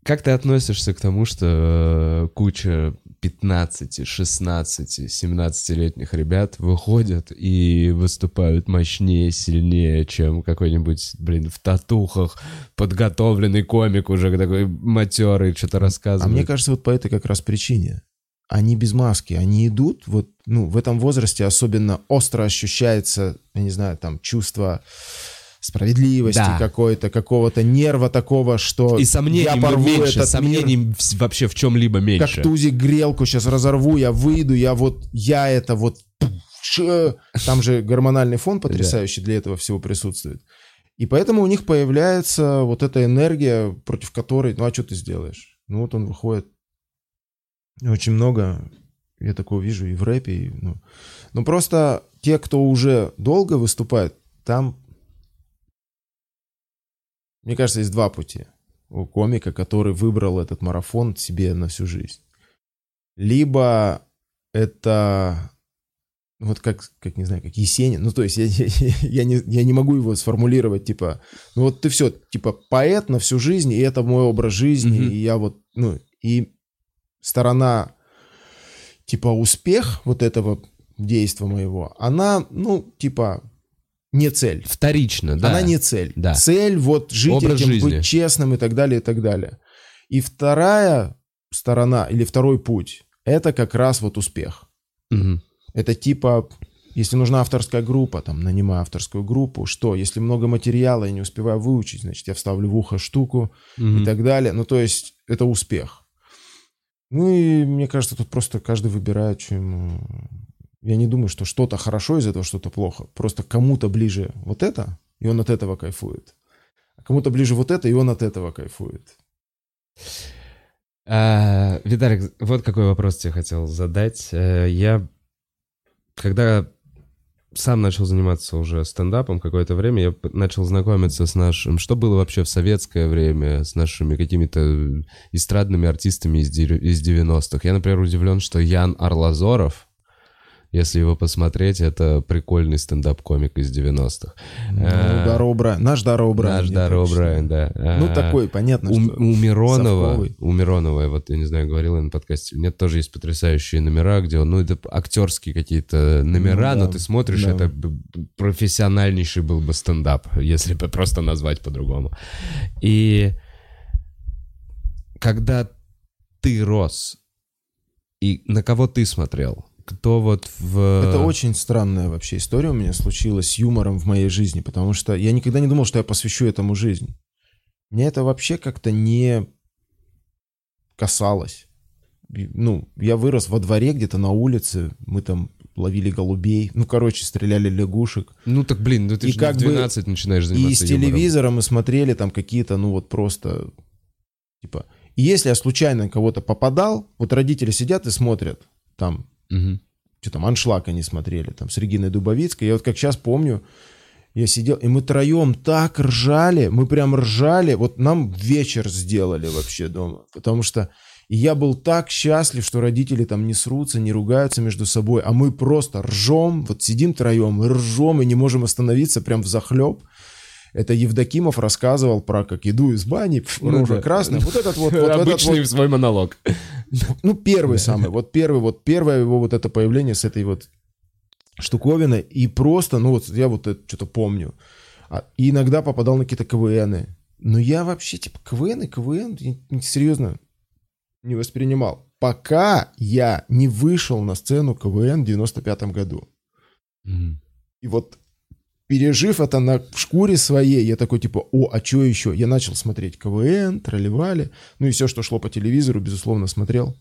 Как ты относишься к тому, что э, куча 15, 16, 17-летних ребят выходят и выступают мощнее, сильнее, чем какой-нибудь, блин, в татухах подготовленный комик уже такой матерый, что-то А рассказывает? мне кажется, вот по этой как раз причине. Они без маски, они идут, вот, ну, в этом возрасте особенно остро ощущается, я не знаю, там, чувство справедливости Да. какой-то, какого-то нерва такого, что И сомнений я порву меньше, этот мир, сомнений в- вообще в чем-либо меньше. как тузик грелку сейчас разорву, я выйду, я вот, я это вот... Там же гормональный фон потрясающий для этого всего присутствует. И поэтому у них появляется вот эта энергия, против которой, ну а что ты сделаешь? Ну вот он выходит. Очень много, я такого вижу и в рэпе, и, ну, ну просто те, кто уже долго выступает, там, мне кажется, есть два пути у комика, который выбрал этот марафон себе на всю жизнь. Либо это вот как, как не знаю, как Есенин. Ну, то есть я, я, я не, я не могу его сформулировать, типа, ну вот ты все, типа, поэт на всю жизнь, и это мой образ жизни, Мгм. и я вот, ну, и сторона, типа, успех вот этого действия моего, она, ну, типа, не цель. Вторично, да. Она не цель. Да. Цель вот жить Образ этим, жизни. быть честным и так далее, и так далее. И вторая сторона или второй путь – это как раз вот успех. Мгм. Это типа, если нужна авторская группа, там, нанимаю авторскую группу, что? Если много материала, я не успеваю выучить, значит, я вставлю в ухо штуку Мгм. и так далее. Ну, то есть, это успех. Ну, и мне кажется, тут просто каждый выбирает, что ему... Я не думаю, что что-то хорошо из этого, что-то плохо. Просто кому-то ближе вот это, и он от этого кайфует. А кому-то ближе вот это, и он от этого кайфует. А, Виталик, вот какой вопрос тебе хотел задать. Э, Я, когда сам начал заниматься уже стендапом какое-то время, я начал знакомиться с нашим, что было вообще в советское время, с нашими какими-то эстрадными артистами из 90-х. Я, например, удивлен, что Ян Арлазоров, если его посмотреть, это прикольный стендап-комик из 90-х. Ну, А, Даро Брайан. Наш Даро Брайан. Наш Даро. Брайан, да. Ну, А, такой, понятно, у, что... у Миронова, совковый. у Миронова, вот я не знаю, говорил я на подкасте, нет, тоже есть потрясающие номера, где он, ну, это актерские какие-то номера, Ну, но да, ты смотришь, да. это профессиональнейший был бы стендап, если бы просто назвать по-другому. И когда ты рос, и на кого ты смотрел? Кто вот в... Это очень странная вообще история у меня случилась с юмором в моей жизни, потому что я никогда не думал, что я посвящу этому жизнь. Мне это вообще как-то не касалось. И, Ну, я вырос во дворе где-то на улице, мы там ловили голубей, ну, короче, стреляли лягушек. Ну так, блин, ну ты И же как в бы- 12 начинаешь И заниматься из юмором. телевизора мы смотрели там какие-то, ну, вот просто, типа... И если я случайно кого-то попадал, вот родители сидят и смотрят, там, Мгм. что там, аншлаг они смотрели, там, с Региной Дубовицкой. Я вот как сейчас помню, я сидел, и мы троем так ржали, мы прям ржали, вот нам вечер сделали вообще дома, потому что и я был так счастлив, что родители там не срутся, не ругаются между собой, а мы просто ржем, вот сидим троем, ржем, и не можем остановиться прям в захлеб. Это Евдокимов рассказывал про как иду из бани, пф, Ну рожа да. красная. Вот этот вот, вот этот вот Обычный свой монолог. ну, первый самый, вот первый, вот первое его вот это появление с этой вот штуковиной, и просто, ну, вот я вот это что-то помню. А, и иногда попадал на какие-то КВНы. Но я вообще, типа, КВН и КВН, серьезно, не воспринимал. Пока я не вышел на сцену КВН в 95 году. Мгм. И вот пережив это на шкуре своей, я такой типа, о, а что еще? Я начал смотреть КВН, тролливали, ну и все, что шло по телевизору, безусловно, смотрел,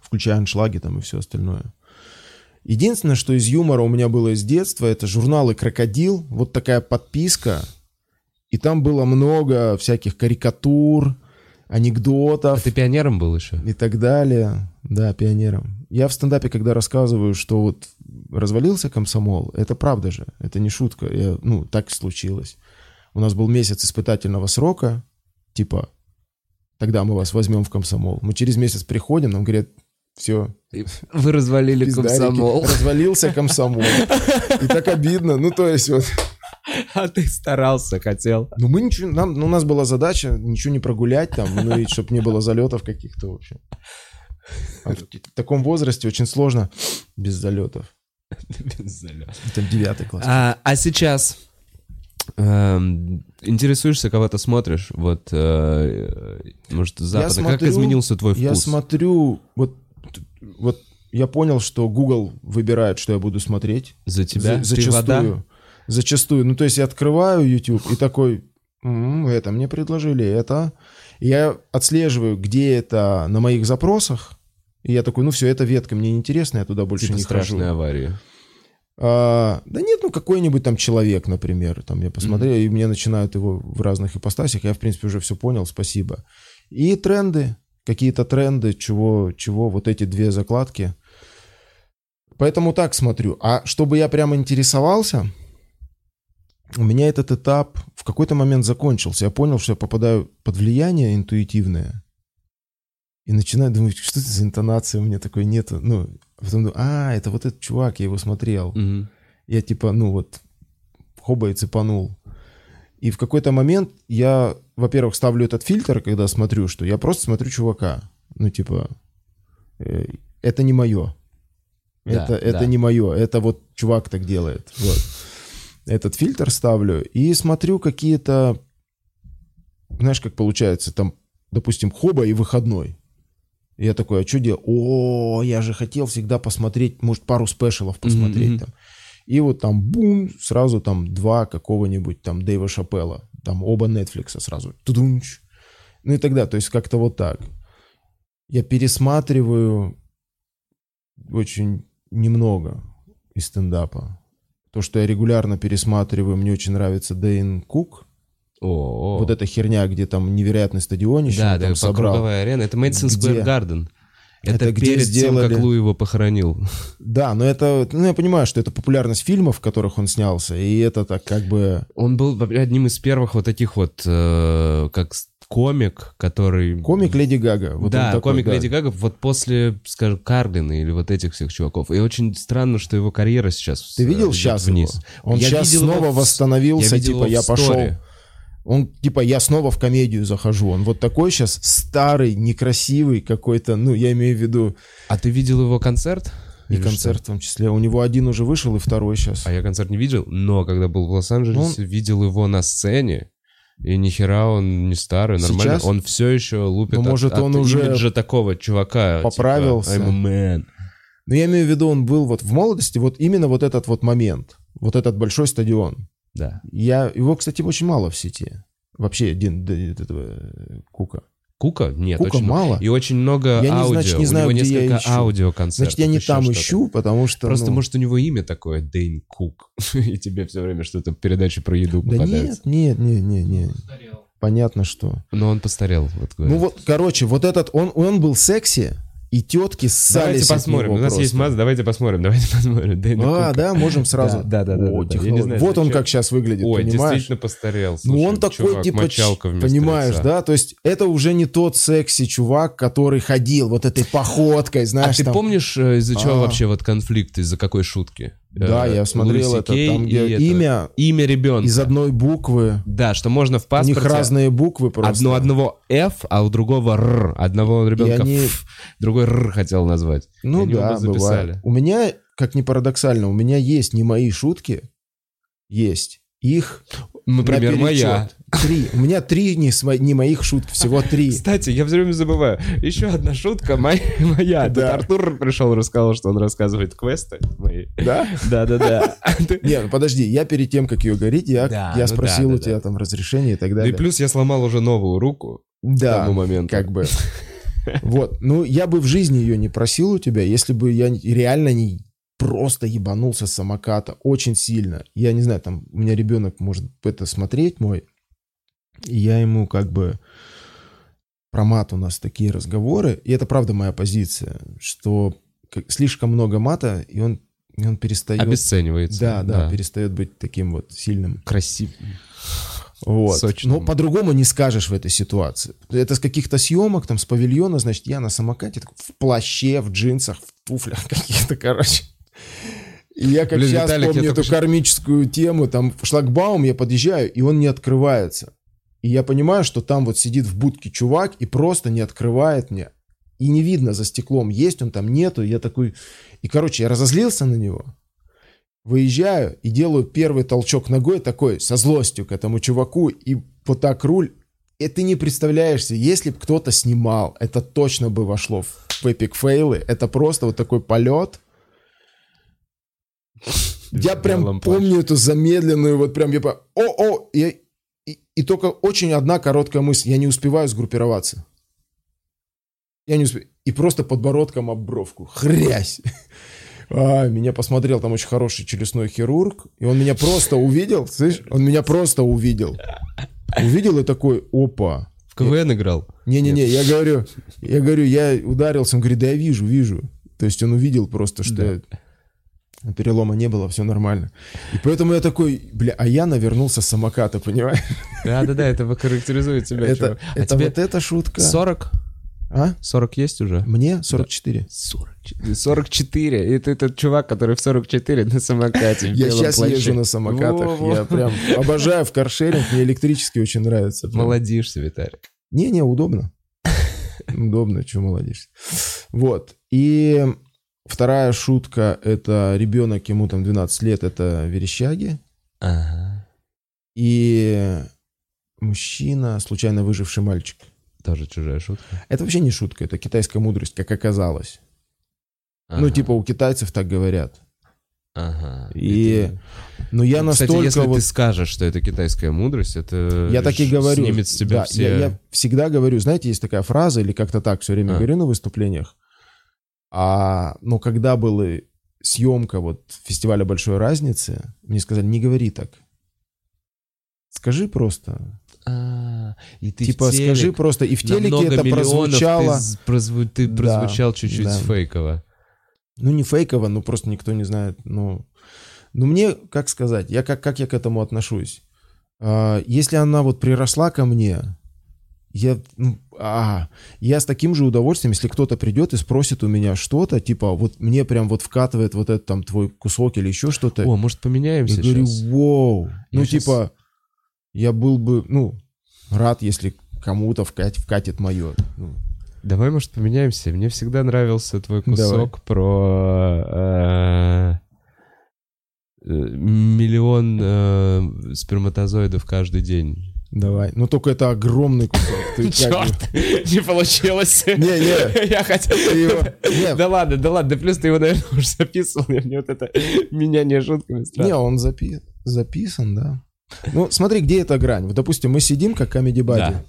включая аншлаги там и все остальное. Единственное, что из юмора у меня было из детства, это журналы «Крокодил», вот такая подписка, и там было много всяких карикатур, анекдотов А ты пионером был еще? и так далее. Да, пионером. Я в стендапе, когда рассказываю, что вот развалился комсомол, это правда же, это не шутка. Я, ну, так случилось. У нас был месяц испытательного срока, типа, тогда мы вас возьмем в комсомол. Мы через месяц приходим, нам говорят, все, Вы развалили пиздарики, комсомол. развалился комсомол. И так обидно. Ну, то есть вот, А ты старался, хотел. ну мы ничего, нам, ну, у нас была задача ничего не прогулять там, ну и чтобы не было залетов каких-то вообще. А в таком возрасте очень сложно без залетов. Это девятый класс. А, а сейчас эм, интересуешься, кого ты смотришь? Вот, э, может, Запада. как изменился твой вкус? Я смотрю, вот, вот я понял, что Google выбирает, что я буду смотреть. За тебя? За- Ты вода? зачастую. Зачастую. Ну, то есть я открываю YouTube и такой, «М, это мне предложили, это. Я отслеживаю, где это на моих запросах. И я такой, ну все, эта ветка мне неинтересна, я туда больше Типа не хожу. страшные аварии. А, да нет, ну какой-нибудь там человек, например, там я посмотрел, и мне начинают его в разных ипостасях, я, в принципе, уже все понял, спасибо. И тренды, какие-то тренды, чего, чего вот эти две закладки. Поэтому так смотрю. А чтобы я прямо интересовался, у меня этот этап в какой-то момент закончился. Я понял, что я попадаю под влияние интуитивное. И начинаю думать, что это за интонация у меня такой нету. Ну, а потом думаю, а, это вот этот чувак, я его смотрел. Мгм. Я типа, ну вот, хоба и цепанул. И в какой-то момент я, во-первых, ставлю этот фильтр, когда смотрю, что я просто смотрю чувака. Ну, типа, э, это не мое. Да, это, это да. не мое. Это вот чувак так делает. Вот. Этот фильтр ставлю и смотрю какие-то... Знаешь, как получается, там, допустим, хоба и выходной. Я такой, а что делать? О, я же хотел всегда посмотреть, может, пару спешалов посмотреть мгм. там. И вот там бум, сразу там два какого-нибудь там Дэйва Шапелла. Там оба Нетфликса сразу. Тудунч. Ну и тогда, то есть как-то вот так. Я пересматриваю очень немного из стендапа. То, что я регулярно пересматриваю, мне очень нравится Дэйн Кук. О, Вот эта херня, где там невероятный стадионище да, да, собрал. круговой арене. Это Мэдисон Сквер? Гарден. Это, Это где перед сделали- тем, как Лу его похоронил. Да, но это, ну я понимаю, что это популярность фильмов, в которых он снялся, и это так как бы... Он был одним из первых вот таких вот, э, как комик, который... Комик Леди Гага. Вот да, такой, комик да. Леди Гага вот после, скажем, Карглина или вот этих всех чуваков. И очень странно, что его карьера сейчас Ты видел э, сейчас вниз. его? Он Я сейчас видел его снова в- восстановился, я видел типа его я пошел. сторе. Он типа я снова в комедию захожу. Он вот такой сейчас старый, некрасивый какой-то, ну я имею в виду А ты видел его концерт? и Или концерт в том числе. У него один уже вышел и второй сейчас. А я концерт не видел, но когда был в Лос-Анджелесе, видел его на сцене. И ни хера он не старый, нормально. Сейчас? Он все еще лупит Ну, от- может, от он уже имиджа такого чувака. поправился. Типа, I'm a man. Но я имею в виду, он был вот в молодости, вот именно вот этот вот момент, вот этот большой стадион. Да. Я его, кстати, очень мало в сети. Вообще, Дин, д- д- этого, Кука. Кука? Нет, Кука очень мало. И очень много Я не, аудио. значит, не знаю, у него где я несколько ищу. аудиоконцертов. Значит, я не там что-то. ищу, потому что... Просто, ну, может, у него имя такое, Дэйн Кук. И тебе все время что-то передачи про еду Да попадается. нет, нет, нет, нет, нет. Понятно, что. Но он постарел, вот говорят. Ну вот, короче, вот этот, он, он был секси, и тетки ссались Давайте от посмотрим. него У нас есть просто. маза, давайте посмотрим. Давайте посмотрим. Дэйна А, Кука. да, можем сразу. Да, да, да, О, да, да. Не знаю, вот он как сейчас выглядит, Ой, понимаешь? действительно постарел. Ну Слушай, он такой чувак, типа, понимаешь, лица. да? То есть это уже не тот секси чувак, который ходил вот этой походкой, А знаешь, ты там. помнишь, э, из-за чего А. вообще вот конфликт, из-за какой шутки? Да, Э, я смотрел Луи это, Кей там, где это, имя Имя ребенка. из одной буквы. Да, что можно в У паспорте... них разные буквы просто. Одно одного F, а у другого Р. Одного ребенка они- Ф, другой Р хотел назвать. Ну И да, бывает. У меня, как ни парадоксально, у меня есть не мои шутки, есть их. Например, наперечет. моя. Три. У меня три не, смо- не моих шутки, всего три. Кстати, я все время забываю. Еще одна шутка моя. моя. Тут Да. Артур пришел, рассказал, что он рассказывает квесты мои. Да? Да-да-да. Не, ну подожди, я перед тем, как ее говорить, я, Да, я ну спросил да, у да, тебя да. там разрешение и так Ну далее. и плюс я сломал уже новую руку к да, тому моменту. как бы. Вот. Ну, я бы в жизни ее не просил у тебя, если бы я реально не, просто ебанулся с самоката очень сильно. Я не знаю, там у меня ребенок может это смотреть мой, и я ему как бы про мат у нас такие разговоры, и это правда моя позиция, что слишком много мата, и он, и он перестает... Обесценивается. Да, да, перестает быть таким вот сильным. Красив. Вот. Сочным. Но по-другому не скажешь в этой ситуации. Это с каких-то съемок, там, с павильона, значит, я на самокате, такой, в плаще, в джинсах, в туфлях каких-то, короче. И я как Блин, сейчас Виталик, помню только эту что- кармическую тему, там в шлагбаум я подъезжаю, и он не открывается. И я понимаю, что там вот сидит в будке чувак и просто не открывает мне. И не видно за стеклом, есть он там, нету. Я такой... И, короче, я разозлился на него. Выезжаю и делаю первый толчок ногой такой, со злостью к этому чуваку, и вот так руль. И ты не представляешь себе, если бы кто-то снимал, это точно бы вошло в эпик фейлы. Это просто вот такой полет. Я прям помню эту замедленную, вот прям я по... О-о! И, и, только очень одна короткая мысль. Я не успеваю сгруппироваться. Я не успеваю. И просто подбородком об бровку. Хрясь! А, меня посмотрел там очень хороший челюстной хирург, и он меня просто увидел, слышишь? Он меня просто увидел. Увидел и такой, опа. В КВН играл. Не-не-не, я говорю, я говорю, я ударился, он говорит, да я вижу, вижу. То есть он увидел просто, что перелома не было, все нормально. И поэтому я такой, бля, а я навернулся с самоката, понимаешь? Да-да-да, это характеризует тебя. Это. А это тебе вот эта шутка. 40? А? 40 есть уже? Мне 44. 44. 44. Это этот чувак, который в 44 на самокате. Я сейчас плаще. езжу на самокатах. Во-во. Я прям обожаю в каршеринг. Мне электрический очень нравится. Прям. Молодишься, Виталик. Не-не, удобно. Удобно, что молодежь. Вот. И вторая шутка, это ребенок, ему там 12 лет, это верещаги. Ага. И мужчина, случайно выживший мальчик. Тоже чужая шутка. Это вообще не шутка, это китайская мудрость, как оказалось. Ну, Ага. типа у китайцев так говорят. Ага. И- Но я Кстати, настолько если вот... ты скажешь, что это китайская мудрость, это Я так и говорю. снимет с тебя Да, все... я, я всегда говорю, знаете, есть такая фраза, или как-то так все время А. говорю на выступлениях. А, но когда была съемка вот фестиваля большой разницы, мне сказали, не говори так. Скажи просто. А, и ты типа, телек скажи просто. И в телеке это прозвучало. Ты, прозву- ты Да, прозвучал чуть-чуть да. фейково. Ну, не фейково, ну просто никто не знает. Ну, ну мне, как сказать, я как, как я к этому отношусь? А, если она вот приросла ко мне, я, ну, а, я с таким же удовольствием, если кто-то придет и спросит у меня что-то, типа, вот мне прям вот вкатывает вот этот там твой кусок или еще что-то, О, может, поменяемся я говорю, сейчас? вау. Я ну, щас- типа, я был бы, ну, рад, если кому-то вкатит, вкатит мое. Ну, Давай, может, поменяемся. Мне всегда нравился твой Давай. кусок про э, э, миллион э, сперматозоидов каждый день. Давай. Ну, только это огромный кусок. Ты бы- не получилось. Не-не. Я хотел... Его- Не, Да ладно, да ладно, да плюс ты его, наверное, уже записывал, и мне вот это меняние шутками Не, странно. он запи- записан, да. Ну, смотри, где эта грань. Вот, допустим, мы сидим, как бади, Да.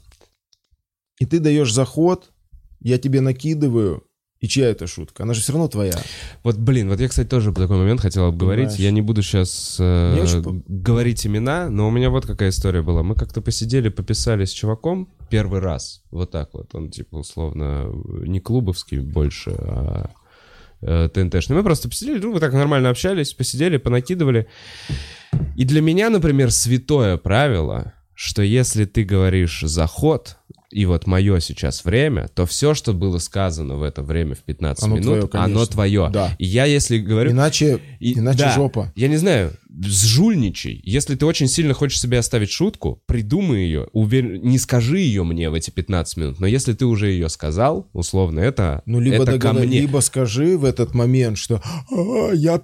и ты даешь заход, я тебе накидываю, и чья это шутка? Она же все равно твоя. Вот, блин, вот я, кстати, тоже по такой момент хотел обговорить. Понимаешь. Я не буду сейчас Мне очень говорить имена, но у меня вот какая история была. Мы как-то посидели, пописали с чуваком первый раз. Вот так вот. Он, типа, условно, не клубовский больше, а э, ТНТшный. Мы просто посидели, ну, мы так нормально общались, посидели, понакидывали. И для меня, например, святое правило, что если ты говоришь заход, и вот мое сейчас время, то все, что было сказано в это время в 15 Оно минут, твое, конечно. оно твое. Да. И я, если говорю... Иначе, и- иначе да, жопа. Я не знаю, сжульничай. Если ты очень сильно хочешь себе оставить шутку, придумай ее. Увер... Не скажи ее мне в эти 15 минут. Но если ты уже ее сказал, условно, это, Ну, либо, это ко догона- мне. либо скажи в этот момент, что «А, я,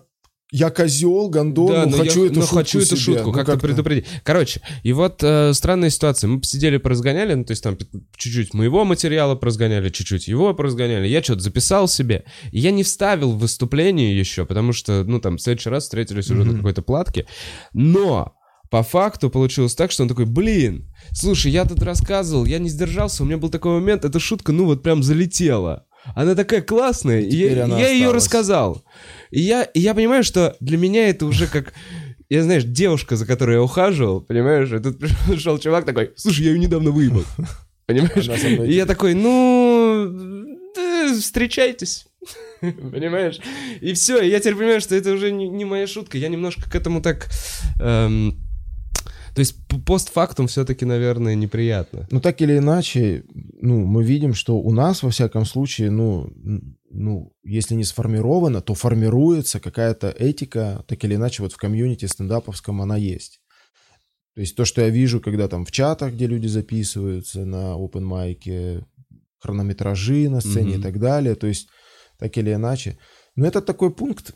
я козел, гондон, Да, ну, но хочу я, эту ну, шутку хочу эту себе». шутку, Ну, как-то предупредить. Короче, и вот э, странная ситуация. Мы посидели, поразгоняли, ну, то есть там чуть-чуть моего материала поразгоняли, чуть-чуть его поразгоняли. Я что-то записал себе. И я не вставил в выступление еще, потому что, ну, там, в следующий раз встретились уже на Мгм. какой-то платке. Но по факту получилось так, что он такой, блин, слушай, я тут рассказывал, я не сдержался, у меня был такой момент, эта шутка, ну, вот прям залетела. она такая классная, и я, я ее рассказал. И я, и я понимаю, что для меня это уже как... Я, знаешь, девушка, за которой я ухаживал, понимаешь, и тут пришел чувак такой, слушай, я ее недавно выебал. Понимаешь? Она со мной И я такой, ну, встречайтесь. Понимаешь? И все, я теперь понимаю, что это уже не, не моя шутка. Я немножко к этому так... эм, то есть постфактум все-таки, наверное, неприятно. Ну, так или иначе, ну, мы видим, что у нас, во всяком случае, ну, ну, если не сформирована, то формируется какая-то этика, так или иначе, вот в комьюнити стендаповском она есть. То есть то, что я вижу, когда там в чатах, где люди записываются на open майке, хронометражи на сцене Мгм. и так далее, то есть так или иначе. Но это такой пункт,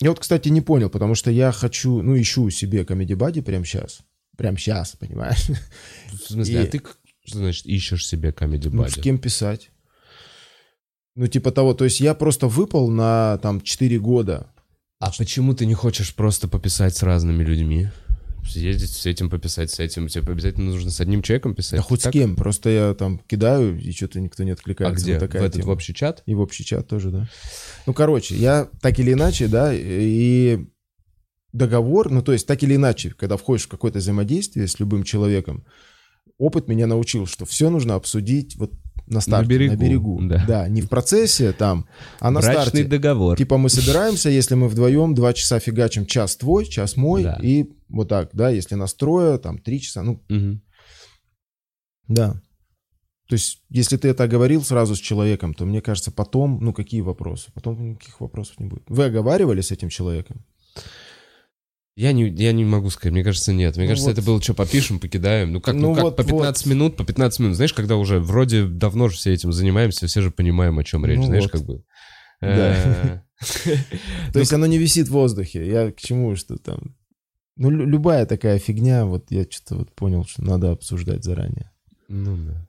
я вот, кстати, не понял, потому что я хочу, ну, ищу себе комедий бади прямо сейчас. Прямо сейчас, понимаешь? В смысле, И- а ты, что значит, ищешь себе комедий Ну, с кем писать? Ну, типа того, то есть я просто выпал на там 4 года. А почему ты не хочешь просто пописать с разными людьми? Съездить с этим, пописать с этим. Тебе обязательно нужно с одним человеком писать? Да хоть Так? с кем, просто я там кидаю, и что-то никто не А откликается. где? Вот В такая этот в тема. общий чат? И в общий чат тоже, да. Ну, короче, я так или иначе, да, и договор, ну, то есть так или иначе, когда входишь в какое-то взаимодействие с любым человеком, опыт меня научил, что все нужно обсудить вот на старте, на берегу, берегу. да. не в процессе там, а на Брачный старте. договор. Типа мы собираемся, если мы вдвоем два часа фигачим, час твой, час мой, Да. и вот так, да, если нас трое, там три часа, ну, Мгм. да. То есть, если ты это оговорил сразу с человеком, то мне кажется, потом, ну, какие вопросы? Потом никаких вопросов не будет. Вы оговаривали с этим человеком? Я не, я не могу сказать, мне кажется, нет. Мне Ну кажется, вот. это было, что, попишем, покидаем. Ну как, ну, Ну как вот, по 15 вот. минут, по 15 минут. Знаешь, когда уже вроде давно же все этим занимаемся, все же понимаем, о чем речь. Ну Знаешь, вот. как бы... Да. э, То есть оно не висит в воздухе. Я к чему, что там... Ну, лю- любая такая фигня, вот я что-то вот понял, что надо обсуждать заранее. Ну да.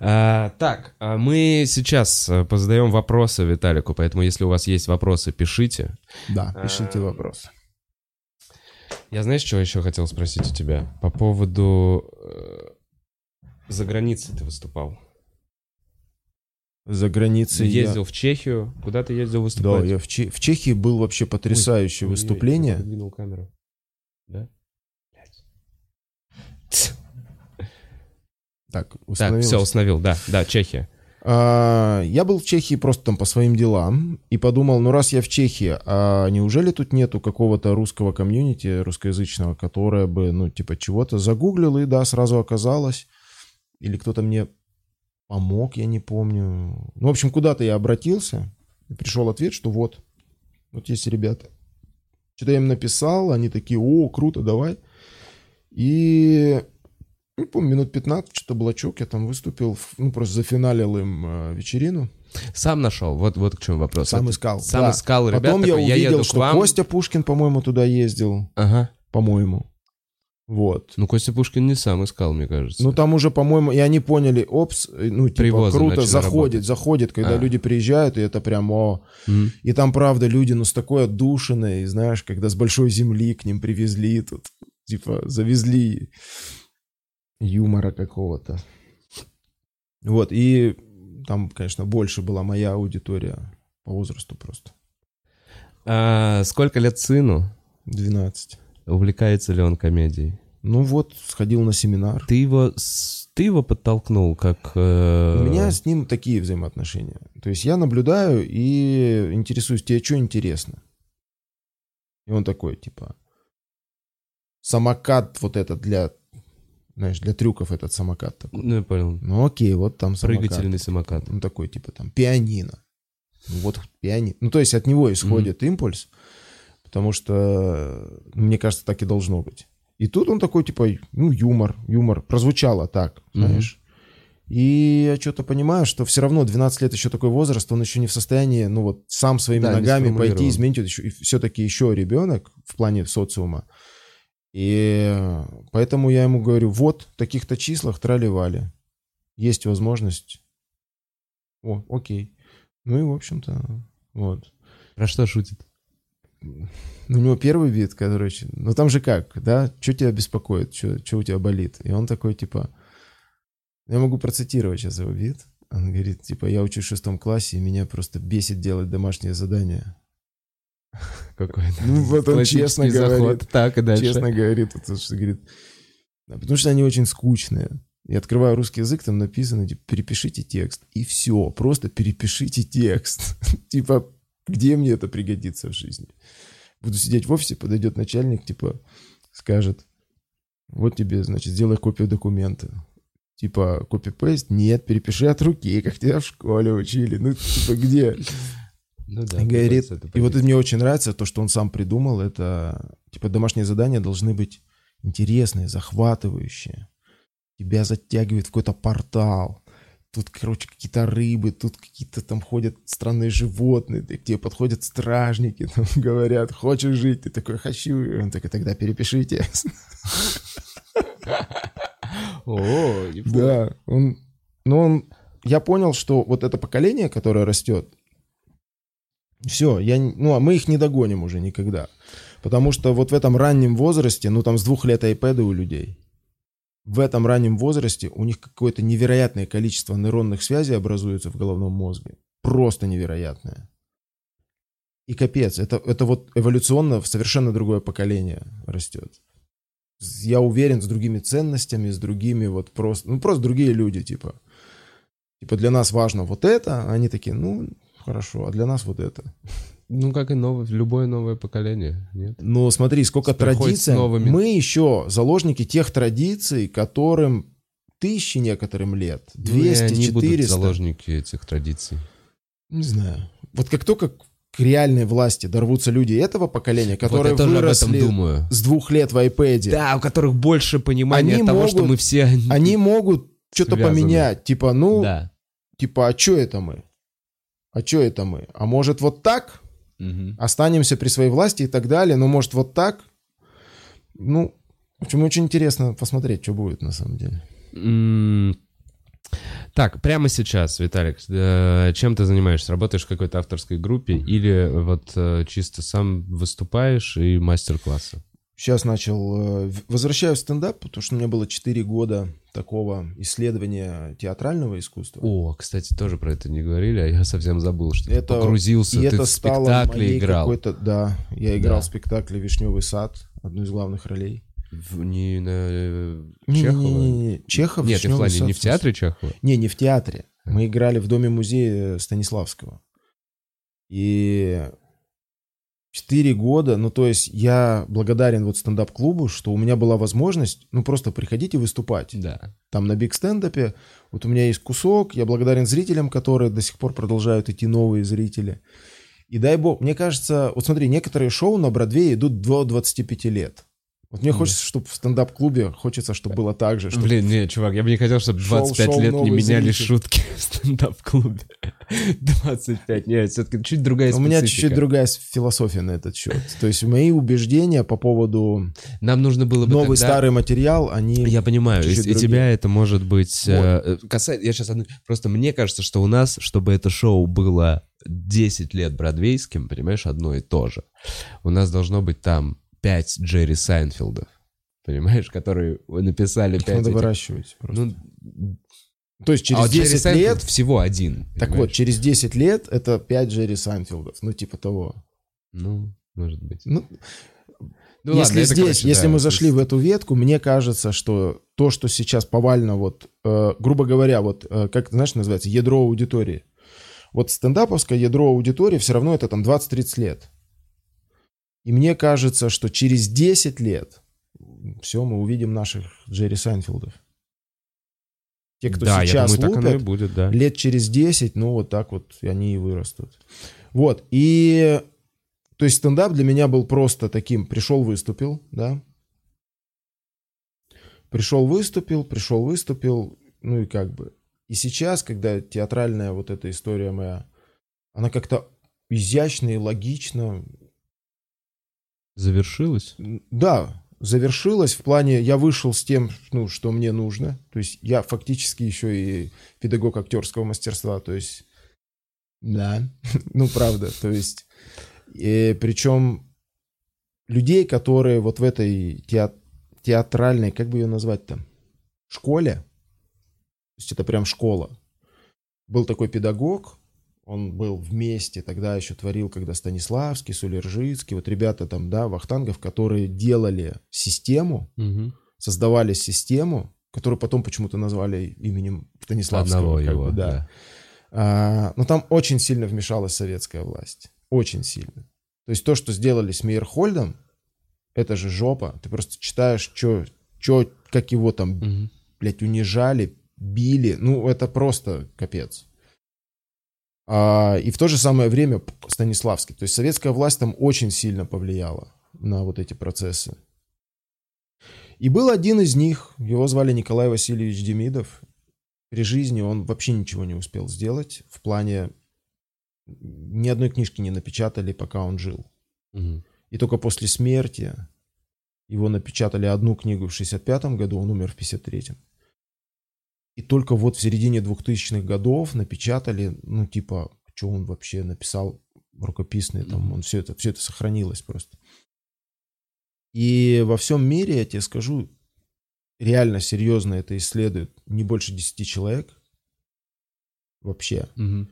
А, так, а мы сейчас э, позадаем вопросы Виталику, поэтому если у вас есть вопросы, пишите. Да, пишите Эм, вопрос. Я знаешь, что еще хотел спросить у тебя? По поводу... э, За границей ты выступал. За границей я- ездил в Чехию. Куда ты ездил Да, выступать? я в, Че- в Чехии был вообще потрясающее Ой, выступление. я подвинул камеру. Да? Так, Так, установилось? все, установил, да, да, Чехия. А, Я был в Чехии просто там по своим делам и подумал, ну раз я в Чехии, а неужели тут нету какого-то русского комьюнити, русскоязычного, которое бы, ну, типа чего-то загуглил и, да, сразу оказалось. Или кто-то мне помог, я не помню. Ну, в общем, куда-то я обратился, и пришел ответ, что вот, вот есть ребята. Что-то я им написал, они такие, о, круто, давай. И не помню, минут 15, что-то блочок, я там выступил, ну, просто зафиналил им э, вечерину. Сам нашел, вот, вот к чему вопрос. Сам искал. Сам да. искал, ребят, Потом я такой, увидел, еду к что вам. Костя Пушкин, по-моему, туда ездил, Ага. по-моему. Вот. Ну, Костя Пушкин не сам искал, мне кажется. Ну, там уже, по-моему, и они поняли, опс, э, ну, типа, Привозы круто, заходит, работать. заходит, когда А. люди приезжают, и это прям, о, М. И там, правда, люди, ну, с такой отдушиной, знаешь, когда с большой земли к ним привезли тут, типа, завезли юмора какого-то. Вот, и там, конечно, больше была моя аудитория по возрасту просто. А, сколько лет сыну? 12. Увлекается ли он комедией? Ну вот, сходил на семинар. Ты его, ты его подтолкнул как... э, У меня с ним такие взаимоотношения. То есть я наблюдаю и интересуюсь, тебе что интересно? И он такой, типа, самокат вот этот для, знаешь, для трюков этот самокат такой. Ну, я понял. Ну окей, вот там самокат. Прыгательный самокат. Он такой, типа, там, пианино. Ну, вот пианино. Ну, то есть от него исходит импульс, потому что, ну, мне кажется, так и должно быть. И тут он такой, типа, ну, юмор, юмор. Прозвучало так, знаешь. И я что-то понимаю, что все равно 12 лет еще такой возраст, он еще не в состоянии, ну вот, сам своими Да, ногами пойти изменить. Вот еще- И все-таки еще ребенок в плане социума. И поэтому я ему говорю, вот, в таких-то числах трали-вали. Есть возможность. О, окей. Ну и, в общем-то, вот. Про что шутит? У него первый вид, короче, ну там же как, да, что тебя беспокоит, что у тебя болит? И он такой, типа, я могу процитировать сейчас его вид. Он говорит, типа, я учусь в шестом классе, и меня просто бесит делать домашнее задание. Какой-то Ну, вот он честно заход. говорит. Так, и дальше. Честно говорит, потому что говорит, «Да, потому что они очень скучные. Я открываю русский язык, там написано, типа, перепишите текст. И все, просто перепишите текст. Типа, где мне это пригодится в жизни? Буду сидеть в офисе, подойдет начальник, типа, скажет, вот тебе, значит, сделай копию документа. Типа, копи-пейст? Нет, перепиши от руки, как тебя в школе учили. Ну, типа, где? Ну да, И говорит, и вот мне очень нравится то, что он сам придумал, это, типа, домашние задания должны быть интересные, захватывающие. Тебя затягивает в какой-то портал. Тут, короче, какие-то рыбы, тут какие-то там ходят странные животные, к тебе подходят стражники, там говорят, хочешь жить? Ты такой, хочу. И он такой, тогда перепишите. О. Да, он, но он, я понял, что вот это поколение, которое растет, все, я, ну, а мы их не догоним уже никогда. Потому что вот в этом раннем возрасте, ну, там с двух лет айпэды у людей, в этом раннем возрасте у них какое-то невероятное количество нейронных связей образуется в головном мозге. Просто невероятное. И капец, это, это вот эволюционно в совершенно другое поколение растет. Я уверен, с другими ценностями, с другими вот просто, ну просто другие люди, типа. Типа для нас важно вот это, а они такие, ну, хорошо, а для нас вот это. Ну, как и новое, любое новое поколение, нет? Но смотри, сколько традиций. новыми- Мы еще заложники тех традиций, которым тысячи некоторым лет, 200, Ну, они будут 400. заложники этих традиций. Не знаю. Вот как только к реальной власти дорвутся люди этого поколения, которые вот выросли думаю. с двух лет в iPad, Да, у которых больше понимания Они того, что могут- мы все... они могут что-то поменять. Типа, ну, Да. типа, а что это мы? А что это мы? А может вот так? Мгм. Останемся при своей власти и так далее. Но может вот так? Ну, в общем, очень интересно посмотреть, что будет на самом деле. Так, прямо сейчас, Виталик, э, чем ты занимаешься? Работаешь в какой-то авторской группе или вот э, чисто сам выступаешь и мастер-классы? Сейчас начал, э, возвращаюсь в стендап, потому что у меня было 4 года такого исследования театрального искусства. О, кстати, тоже про это не говорили, а я совсем забыл, что ты Это- погрузился, И ты это в спектакле играл. какой-то- Да, я играл Да. в спектакле «Вишневый сад», одну из главных ролей. В- не на э, Чехова? Не-не-не, Чехов. Нет, в «Вишневый плане сад», не в театре Чехова? Не, не в театре. Мы играли в доме-музее Станиславского. И четыре года, ну то есть я благодарен вот стендап-клубу, что у меня была возможность, ну просто приходить и выступать. Да. Там на биг стендапе, вот у меня есть кусок, я благодарен зрителям, которые до сих пор продолжают идти новые зрители. И дай бог, мне кажется, вот смотри, некоторые шоу на Бродвее идут до 25 лет. Вот мне хочется, чтобы в стендап-клубе, хочется, чтобы было так же. Чтобы... Блин, не, чувак, я бы не хотел, чтобы Шел- 25 шел лет не меняли зритель. шутки в стендап-клубе. 25, нет, все-таки чуть другая У меня специфика. чуть-чуть другая философия на этот счет. То есть мои убеждения по поводу Нам нужно было бы новый тогда- старый материал, они... Я понимаю, и, и тебя это может быть... э, касает, я сейчас просто мне кажется, что у нас, чтобы это шоу было 10 лет бродвейским, понимаешь, одно и то же, у нас должно быть там 5 Джерри Сайнфилдов, понимаешь, которые написали 5 надо этих- выращивать. просто. Ну, То есть а через Джерри 10 Сайнфилд лет... всего один. Так понимаешь? вот, через 10 лет это 5 Джерри Сайнфилдов. Ну, типа того. Ну, может быть. Ну, Ну, если ладно, здесь, короче, если да, мы зашли есть- в эту ветку, мне кажется, что то, что сейчас повально, вот, э, грубо говоря, вот, э, как, знаешь, называется, ядро аудитории. Вот стендаповское ядро аудитории все равно это там 20-30 лет. И мне кажется, что через 10 лет все, мы увидим наших Джерри Сайнфилдов. Те, кто да, я сейчас думаю, так оно и лупят, будет, да. лет через 10, ну вот так вот они и вырастут. Вот, и то есть стендап для меня был просто таким, пришел, выступил, да, пришел, выступил, пришел, выступил, ну и как бы. И сейчас, когда театральная вот эта история моя, она как-то изящно и логично, Завершилось? да, завершилась в плане, я вышел с тем, ну, что мне нужно. То есть я фактически еще и педагог актерского мастерства. То есть, да, ну, правда. То есть, и причем людей, которые вот в этой теат- театральной, как бы ее назвать там, школе, то есть это прям школа. был такой педагог, он был вместе, тогда еще творил, когда Станиславский, Сулержицкий, вот ребята там, да, Вахтангов, которые делали систему, Мгм. создавали систему, которую потом почему-то назвали именем Станиславского. Одного его, бы, да. А, но там очень сильно вмешалась советская власть. Очень сильно. То есть то, что сделали с Мейерхольдом, это же жопа. Ты просто читаешь, чё, чё, как его там, Мгм. блядь, унижали, били. Ну, это просто капец. А, и в то же самое время Станиславский. То есть советская власть там очень сильно повлияла на вот эти процессы. И был один из них, его звали Николай Васильевич Демидов. При жизни он вообще ничего не успел сделать. В плане ни одной книжки не напечатали, пока он жил. Мгм. И только после смерти его напечатали одну книгу в 65 году, он умер в 53-м. И только вот в середине 2000-х годов напечатали, ну, типа, что он вообще написал рукописные, там, он все это, все это сохранилось просто. И во всем мире, я тебе скажу, реально серьезно это исследуют не больше 10 человек вообще. Мгм.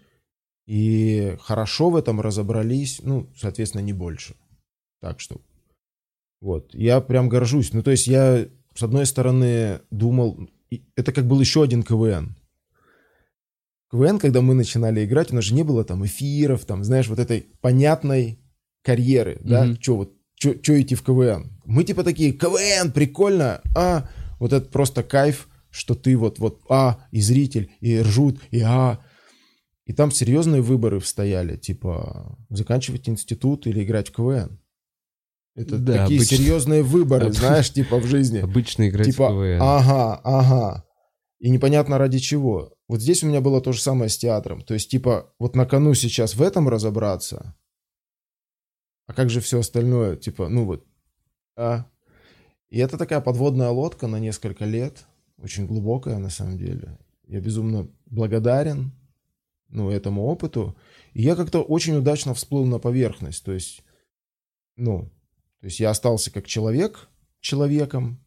И хорошо в этом разобрались, ну, соответственно, не больше. Так что, вот, я прям горжусь. Ну, то есть я, с одной стороны, думал, это как был еще один КВН. КВН, когда мы начинали играть, у нас же не было там эфиров, там, знаешь, вот этой понятной карьеры, да, Мгм. что вот, что идти в КВН. Мы типа такие, КВН, прикольно, а, вот это просто кайф, что ты вот, вот, а, и зритель, и ржут, и а, и там серьезные выборы стояли, типа заканчивать институт или играть в КВН. Это Да, такие обычно. серьезные выборы, Об- знаешь, типа в жизни. Играть Типа, в КВН. ага, ага. И непонятно ради чего. Вот здесь у меня было то же самое с театром. То есть, типа, вот на кону сейчас в этом разобраться, а как же все остальное? Типа, ну вот, а? И это такая подводная лодка на несколько лет, очень глубокая на самом деле. Я безумно благодарен ну, этому опыту. И я как-то очень удачно всплыл на поверхность. То есть, ну, то есть я остался как человек человеком.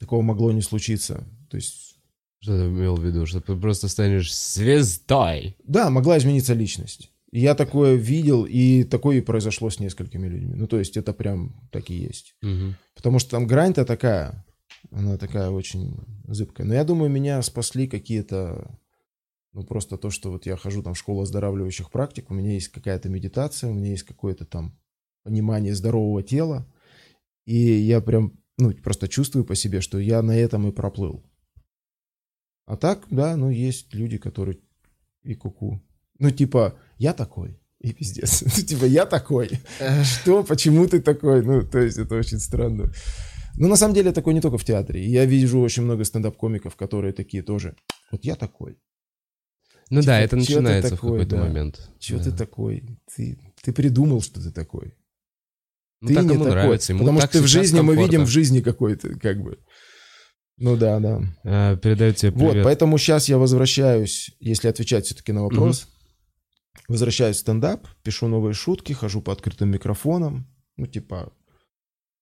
Такого могло не случиться. То есть, Что ты имел в виду? Что ты просто станешь звездой. да, могла измениться личность. Я такое видел, и такое и произошло с несколькими людьми. Ну, то есть это прям так и есть. Мгм. Потому что там грань-то такая, она такая очень зыбкая. Но я думаю, меня спасли какие-то, ну просто то, что вот я хожу там в школу оздоравливающих практик, у меня есть какая-то медитация, у меня есть какое-то там понимание здорового тела, и я прям, ну просто чувствую по себе, что я на этом и проплыл. А так, да, ну есть люди, которые и куку. Ну типа, я такой, и пиздец. Ну, типа, я такой. Что? Почему ты такой? Ну, то есть это очень странно. Ну, на самом деле, такое не только в театре. Я вижу очень много стендап-комиков, которые такие тоже. Вот я такой. Ну да, Типа, это чё ты начинается в такой, какой-то да. момент. Чего Да. ты такой? Ты, ты придумал, что ты такой. Ну, ты так не ему такой. нравится. Ему Потому так что в сейчас жизни мы комфортно. видим в жизни какой-то, как бы. Ну да, да. А, Передаю тебе Вот, привет. поэтому сейчас я возвращаюсь, если отвечать все-таки на вопрос, возвращаюсь в стендап, пишу новые шутки, хожу по открытым микрофонам, ну типа...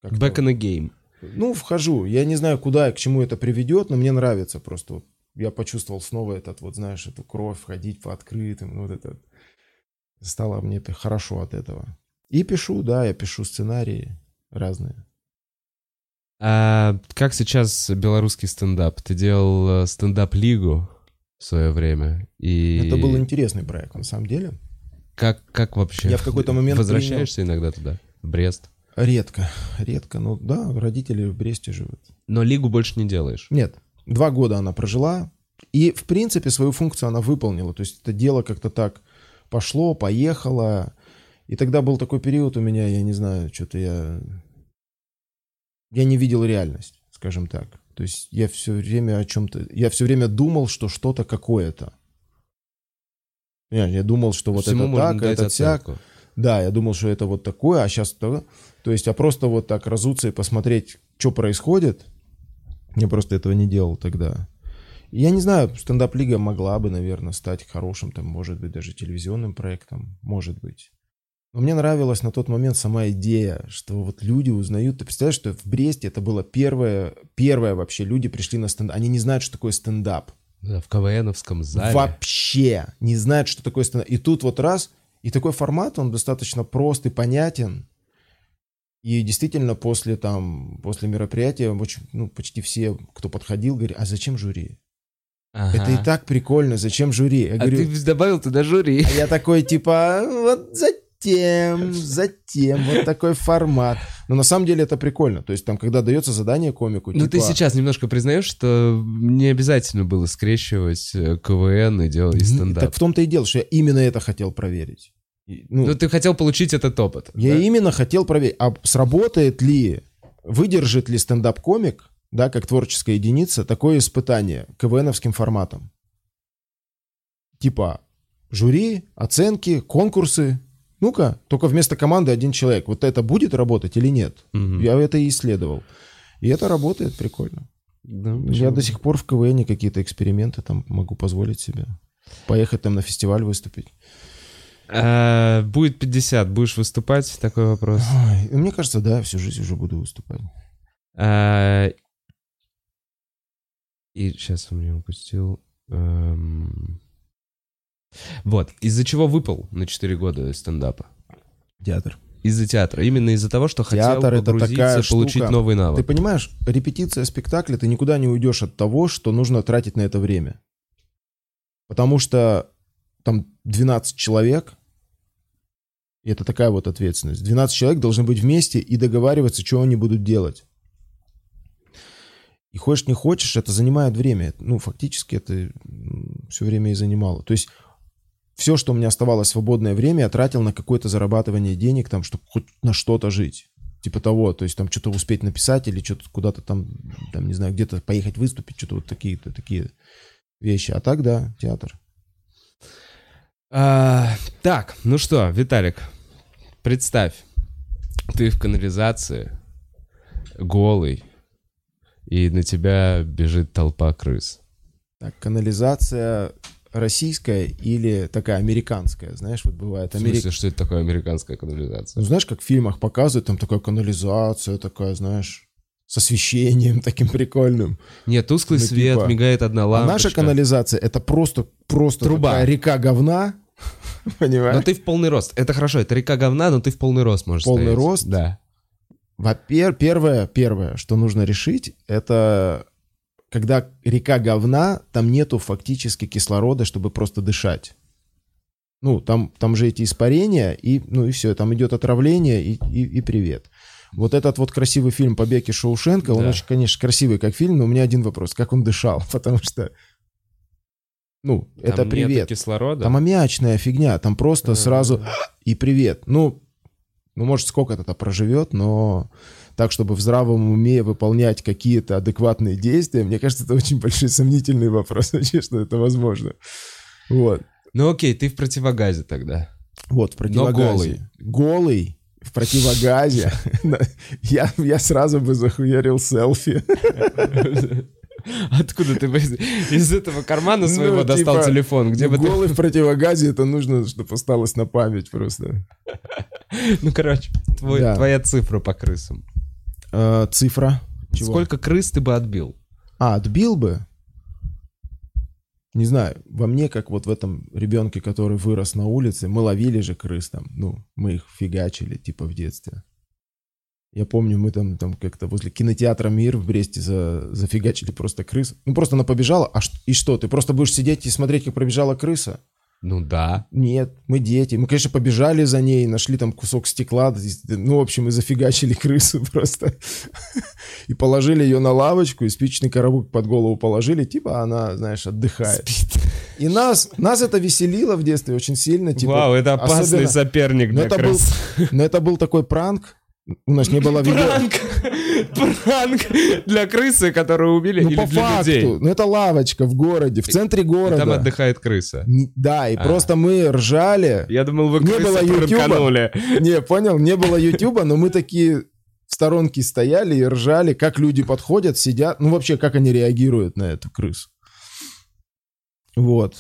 Back in the game. Ну, вхожу. Я не знаю, куда и к чему это приведет, но мне нравится просто. Вот я почувствовал снова этот, вот знаешь, эту кровь, ходить по открытым, ну, вот это. Стало мне хорошо от этого. И пишу, да, я пишу сценарии разные. А как сейчас белорусский стендап? Ты делал э, стендап-лигу в свое время. И Это был интересный проект, на самом деле. как, как вообще? Я в какой-то момент Возвращаешься иногда туда, в Брест? Редко, редко. Ну да, родители в Бресте живут. Но лигу больше не делаешь. Нет, два года она прожила. И, в принципе, свою функцию она выполнила. То есть это дело как-то так пошло, поехало. И тогда был такой период у меня, я не знаю, что-то я... Я не видел реальность, скажем так. То есть я все время о чем-то... Я все время думал, что что-то какое-то. Понимаешь, Я думал, что вот Всему это так, это всяк. оценку. Да, я думал, что это вот такое, а сейчас то. То есть, а просто вот так разуться и посмотреть, что происходит, я просто этого не делал тогда. Я не знаю, стендап-лига могла бы, наверное, стать хорошим, там, может быть, даже телевизионным проектом, может быть. Но мне нравилась на тот момент сама идея, что вот люди узнают. Ты представляешь, что в Бресте это было первое, первое вообще, люди пришли на стендап. Они не знают, что такое стендап. Да, в КВНовском зале. Вообще не знают, что такое стендап. И тут вот раз, и такой формат, он достаточно прост и понятен. И действительно после там, после мероприятия очень, ну, почти все, кто подходил, говорили, а зачем жюри? Ага. Это и так прикольно, зачем жюри? Я А говорю, ты добавил туда жюри. а я такой, типа, вот затем, затем, вот такой формат. Но на самом деле это прикольно. То есть там, когда дается задание комику, Ну, ты типа, сейчас немножко признаешь, что не обязательно было скрещивать э, КВН и делать и «М, стендап. Так в том-то и дело, что я именно это хотел проверить. Ну, Ну, ты хотел получить этот опыт. я да? именно хотел проверить, а сработает ли, выдержит ли стендап-комик, да, как творческая единица, такое испытание КВНовским форматом. Типа жюри, оценки, конкурсы. Ну-ка, только вместо команды один человек. Вот это будет работать или нет? Мгм. Я это и исследовал. И это работает прикольно. Да, Я до сих пор в КВН какие-то эксперименты там могу позволить себе. Поехать там на фестиваль выступить. А, Будет 50, будешь выступать? Такой вопрос. Ой, и мне кажется, да, всю жизнь уже буду выступать. А, И сейчас он меня упустил. Эм, Вот, из-за чего выпал на 4 года стендапа? Театр. Из-за театра. Именно из-за того, что хотел Театр — это погрузиться, такая получить штука. новый Ты навык. понимаешь, репетиция спектакля, ты никуда не уйдешь от того, что нужно тратить на это время. Потому что там 12 человек, и это такая вот ответственность. 12 человек должны быть вместе и договариваться, что они будут делать. И хочешь не хочешь, это занимает время. Ну, фактически это все время и занимало. То есть все, что у меня оставалось свободное время, я тратил на какое-то зарабатывание денег, там, чтобы хоть на что-то жить. Типа того, то есть там что-то успеть написать или что-то куда-то там, там, не знаю, где-то поехать выступить, что-то вот такие-то такие вещи. А так, да, театр. А, так, ну что, Виталик, представь, ты в канализации, голый, и на тебя бежит толпа крыс. Так, канализация российская или такая американская, знаешь, вот бывает. В Америк- смысле, что это такое американская канализация? Ну, знаешь, как в фильмах показывают, там такая канализация, такая, знаешь, с освещением таким прикольным. Нет, тусклый Ну, свет, типа, мигает одна А лампочка. наша канализация это просто, просто Труба. река говна, понимаешь? Но ты в полный рост. Это хорошо, это река говна, но ты в полный рост можешь Полный стоять. рост? Да. Во-первых, первое, первое, что нужно решить, это когда река говна, там нету фактически кислорода, чтобы просто дышать. Ну, там, там же эти испарения, и, ну и все, там идет отравление, и, и, и привет. Вот этот вот красивый фильм «Побег из Шоушенка», он Да. очень, конечно, красивый как фильм, но у меня один вопрос, как он дышал, потому что, ну, это Там нету привет. кислорода. Там аммиачная фигня, там просто сразу и привет. Ну, ну может, сколько-то проживет, но так, чтобы в здравом уме выполнять какие-то адекватные действия, мне кажется, это очень большой сомнительный вопрос вообще, что это возможно. Вот. Ну окей, ты в противогазе тогда. Вот, в противогазе. голый. Голый, в противогазе. Я, я сразу бы захуярил селфи. Откуда ты бы из- этого кармана Ну, своего достал типа, телефон? Где бы ты... Голый в противогазе, это нужно, чтобы осталось на память просто. Ну, короче, твой- Да. твоя цифра по крысам. Э, Цифра. Чего? Сколько крыс ты бы отбил? А, отбил бы? Не знаю, во мне, как вот в этом ребенке, который вырос на улице, мы ловили же крыс там, ну, мы их фигачили, типа, в детстве. Я помню, мы там, там как-то возле кинотеатра «Мир» в Бресте за, зафигачили просто крыс. Ну, просто она побежала, а ш- и что, ты просто будешь сидеть и смотреть, как пробежала крыса? Ну да. Нет, мы дети. Мы, конечно, побежали за ней, нашли там кусок стекла. Ну, в общем, и зафигачили крысу просто. И положили ее на лавочку, и спичный коробок под голову положили, типа она, знаешь, отдыхает. И нас, нас это веселило в детстве очень сильно. Типа, Вау, это опасный особенно- соперник Но для это, был, крыс. но это был такой пранк. У нас не было видео. Пранк! Пранк для крысы, которую убили, Ну, или по для факту. людей? Ну, это лавочка в городе, в центре И города. Там отдыхает крыса. Не- Да, и А. просто мы ржали. Я думал, вы Не крысу было пранканули. Не, понял, не было Ютуба, но мы такие в сторонке стояли и ржали, как люди подходят, сидят, ну вообще, как они реагируют на эту крысу. Вот.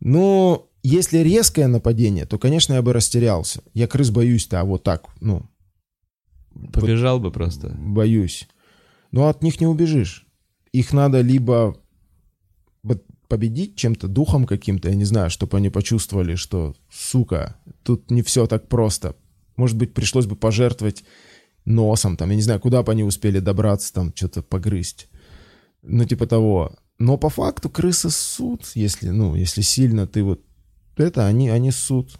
Ну, если резкое нападение, то, конечно, я бы растерялся. Я крыс боюсь-то, а вот так, ну, Побежал бы просто. боюсь. Но от них не убежишь. Их надо либо... Победить чем-то, духом каким-то, я не знаю, чтобы они почувствовали, что, сука, тут не все так просто. Может быть, пришлось бы пожертвовать носом, там, я не знаю, куда бы они успели добраться, там, что-то погрызть. Ну, типа того. Но по факту крысы ссут, если, ну, если сильно ты вот это, они, они ссут.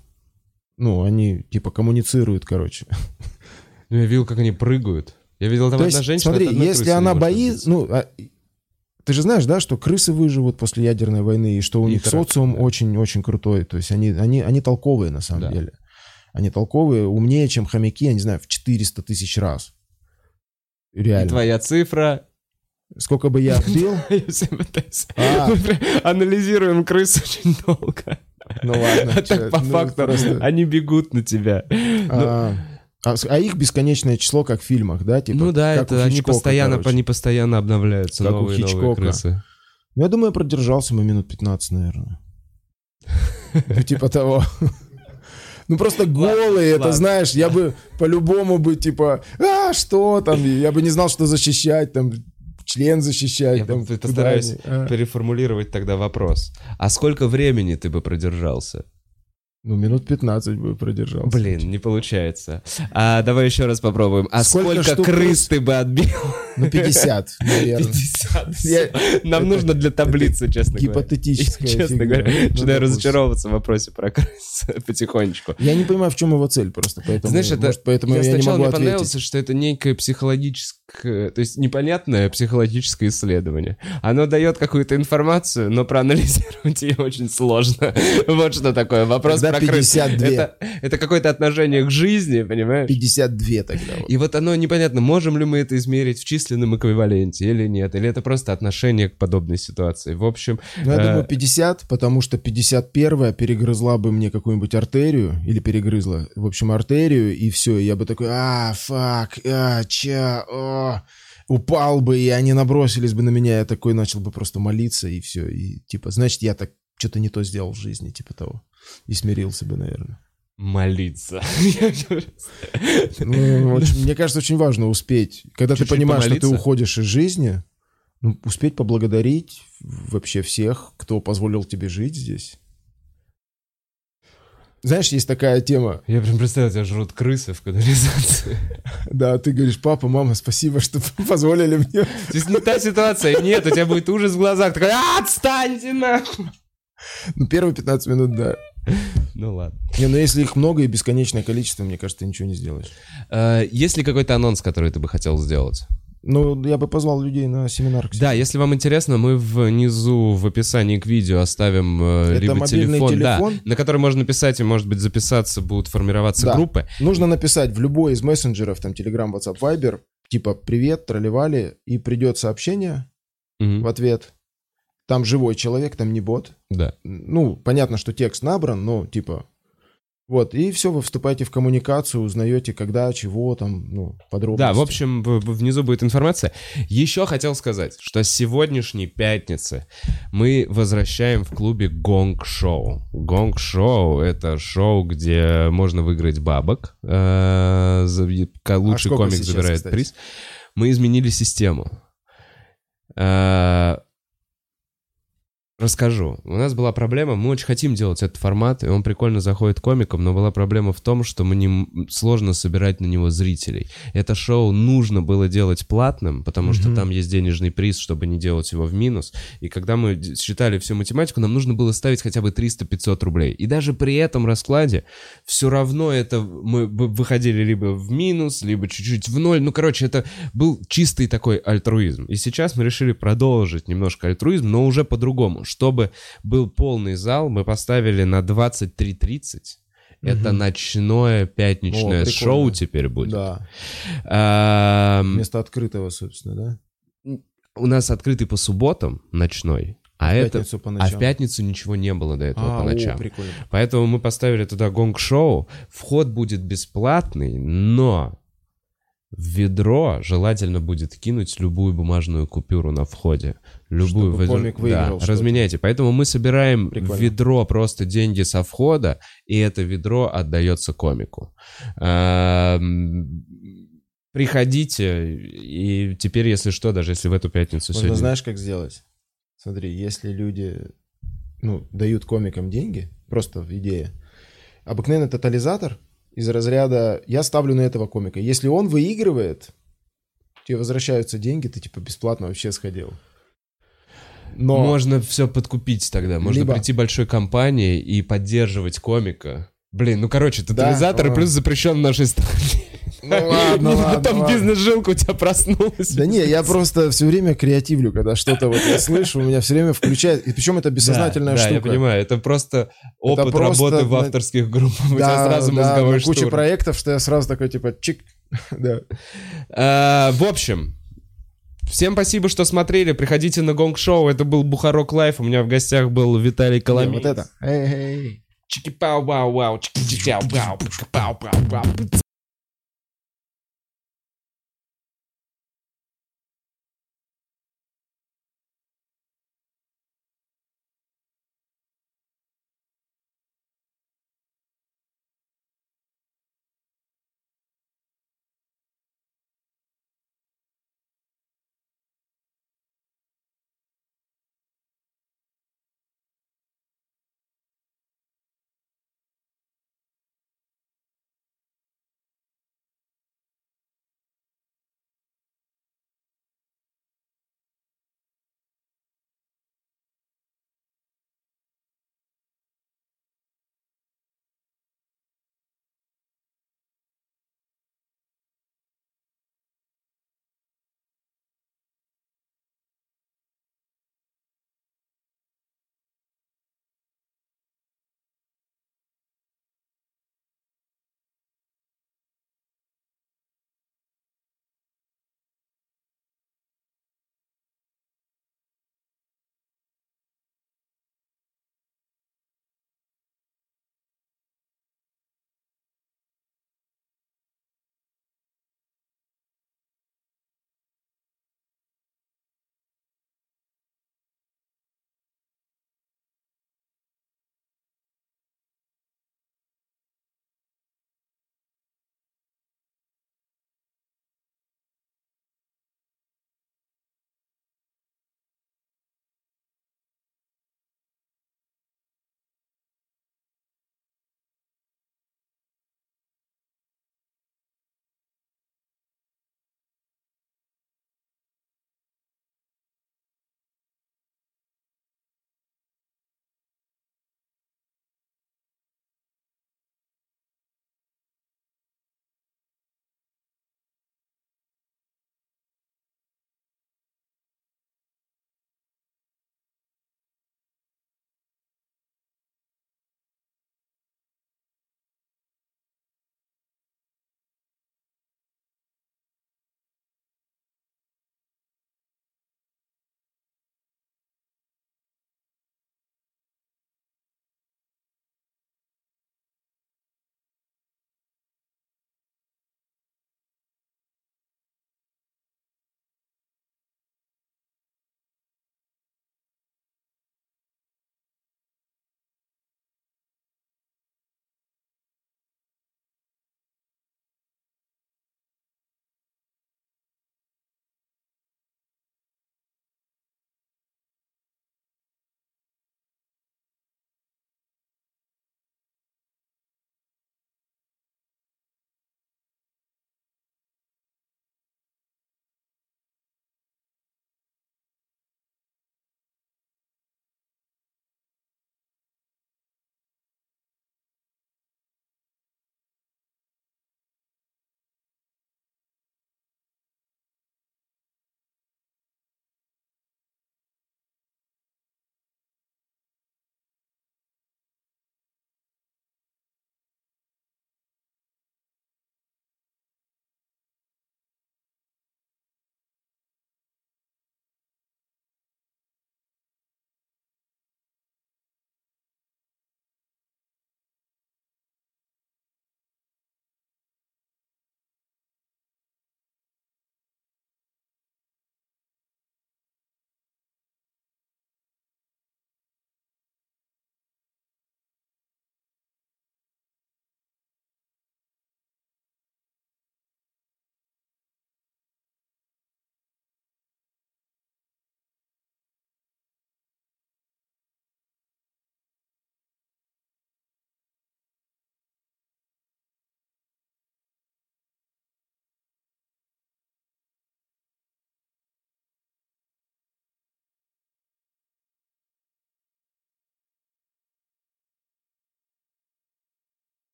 Ну, они, типа, коммуницируют, короче. Ну, я видел, как они прыгают. Я видел там То одна есть, женщина. смотри, если она боится, ну, а, ты же знаешь, да, что крысы выживут после ядерной войны, и что у И них тараканы, социум да. очень-очень крутой. То есть они, они, они толковые на самом Да. деле. Они толковые, умнее, чем хомяки, я не знаю, в 400 тысяч раз. И Реально. твоя цифра... Сколько бы я отбил, А. Мы анализируем крыс очень долго. ну ладно. А так по ну, факту просто, они бегут на тебя. а, а а их бесконечное число, как в фильмах, да? Типа, Ну да, у это они постоянно, короче. они постоянно обновляются, Как у новые новые Хичкока. крысы. Ну, я думаю, я продержался мы минут 15, наверное. Ну, типа того. Ну, просто голый, это, знаешь, я бы по-любому бы, типа, а, что там, я бы не знал, что защищать, там, член защищать, Я там, постараюсь они, а. переформулировать тогда вопрос. А сколько времени ты бы продержался? Ну, минут 15 бы продержался. Блин, не получается. А давай еще раз попробуем. А Сколько сколько, крыс ты бы отбил? Ну, 50, наверное. 50. Я- Нам это- нужно для таблицы, честно говоря. Гипотетическая Честно фигня. говоря, Ну, начинаю разочаровываться в вопросе про крыс потихонечку. Я не понимаю, в чем его цель просто, поэтому, Знаешь, это может, поэтому я я, не сначала могу мне ответить. что это некое психологическое, то есть непонятное психологическое исследование. Оно дает какую-то информацию, но проанализировать ее очень сложно. Вот что такое. Вопрос Тогда крыс. 52. Это, это какое-то отношение к жизни, понимаешь? 52 тогда. вот. И вот оно непонятно, можем ли мы это измерить в численном эквиваленте или нет, или это просто отношение к подобной ситуации. В общем, Ну, я э, думаю, 50, потому что 51 перегрызла бы мне какую-нибудь артерию, или перегрызла, в общем, артерию, и все, я бы такой, а, фак, а, ча, о, упал бы, и они набросились бы на меня, я такой начал бы просто молиться, и все, и типа, значит, я так что-то не то сделал в жизни, типа того, и смирился бы, наверное. молиться. Ну, очень- мне кажется, очень важно успеть, когда ты понимаешь, что ты уходишь из жизни, ну, успеть поблагодарить вообще всех, кто позволил тебе жить здесь. Знаешь, есть такая тема, Я прям представил, тебя жрут крысы в канализации. да, ты говоришь, папа, мама, спасибо, что позволили мне. То есть не та ситуация, нет, у тебя будет ужас в глазах, такой, «А, отстаньте нахуй. Ну, первые 15 минут, да. Ну ладно. Не, но если их много и бесконечное количество, мне кажется, ты ничего не сделаешь. Э, Есть ли какой-то анонс, который ты бы хотел сделать? Ну, я бы позвал людей на семинар. кстати. Да, если вам интересно, мы внизу в описании к видео оставим э, либо мобильный телефон, да, телефон? на который можно писать и, может быть, записаться, будут формироваться Да. группы. Нужно написать в любой из мессенджеров, там, Telegram, WhatsApp, Viber, типа «Привет, тролливали», и придет сообщение Мгм. в ответ. Там живой человек, там не бот. Да. Ну, понятно, что текст набран, но типа... Вот, и все, вы вступаете в коммуникацию, узнаете, когда, чего там, ну, подробности. Да, в общем, внизу будет информация. Еще хотел сказать, что с сегодняшней пятницы мы возвращаем в клубе Гонг Шоу. Гонг Шоу — это шоу, где можно выиграть бабок. э, к- Лучший комик забирает приз. Мы изменили систему. Э, Расскажу. У нас была проблема, мы очень хотим делать этот формат, и он прикольно заходит комикам, но была проблема в том, что мы не сложно собирать на него зрителей. Это шоу нужно было делать платным, потому что Мгм. там есть денежный приз, чтобы не делать его в минус. И когда мы считали всю математику, нам нужно было ставить хотя бы 300-500 рублей. И даже при этом раскладе все равно это мы выходили либо в минус, либо чуть-чуть в ноль. Ну, короче, это был чистый такой альтруизм. И сейчас мы решили продолжить немножко альтруизм, но уже по-другому. Чтобы был полный зал, мы поставили на 23.30. Это Мгм. ночное пятничное О, прикольно. шоу теперь будет. Да, Ам, вместо открытого, собственно, да? у нас открытый по субботам ночной, а, В это... пятницу по А ночам. в пятницу ничего не было до этого А, по ночам. о, прикольно. Поэтому мы поставили туда гонг-шоу. Вход будет бесплатный, но в ведро желательно будет кинуть любую бумажную купюру на входе. Любую. Чтобы комик выиграл да, разменяйте. Поэтому мы собираем Прикольно. в ведро просто деньги со входа, и это ведро отдается комику. Эм, Приходите, и теперь, если что, даже если в эту пятницу Можно сегодня... знаешь, как сделать? смотри, если люди, ну, дают комикам деньги, просто в идее, обыкновенный тотализатор из разряда «я ставлю на этого комика». Если он выигрывает, тебе возвращаются деньги, ты типа бесплатно вообще сходил. Но... Можно все подкупить тогда. Можно Либо- прийти большой компанией и поддерживать комика. Блин, ну короче, тотализатор и ладно. плюс запрещен в нашей стране. Ну ладно, И ладно, ладно. бизнес-жилка у тебя проснулась. Да не, я просто все время креативлю, когда что-то вот я слышу, у меня все время включает, и причем это бессознательная штука. Да, я понимаю, это просто опыт работы в авторских группах. У тебя сразу мозговой штурм. проектов, что я сразу такой типа чик, да. А, В общем, всем спасибо, что смотрели. Приходите на Gong Show. Это был Бухарог Live. У меня в гостях был Виталий Не, Коломиец. Вот это. Эй, эй, эй. Чики-пау-вау-вау, чики-чау-вау, пау-пау-пау.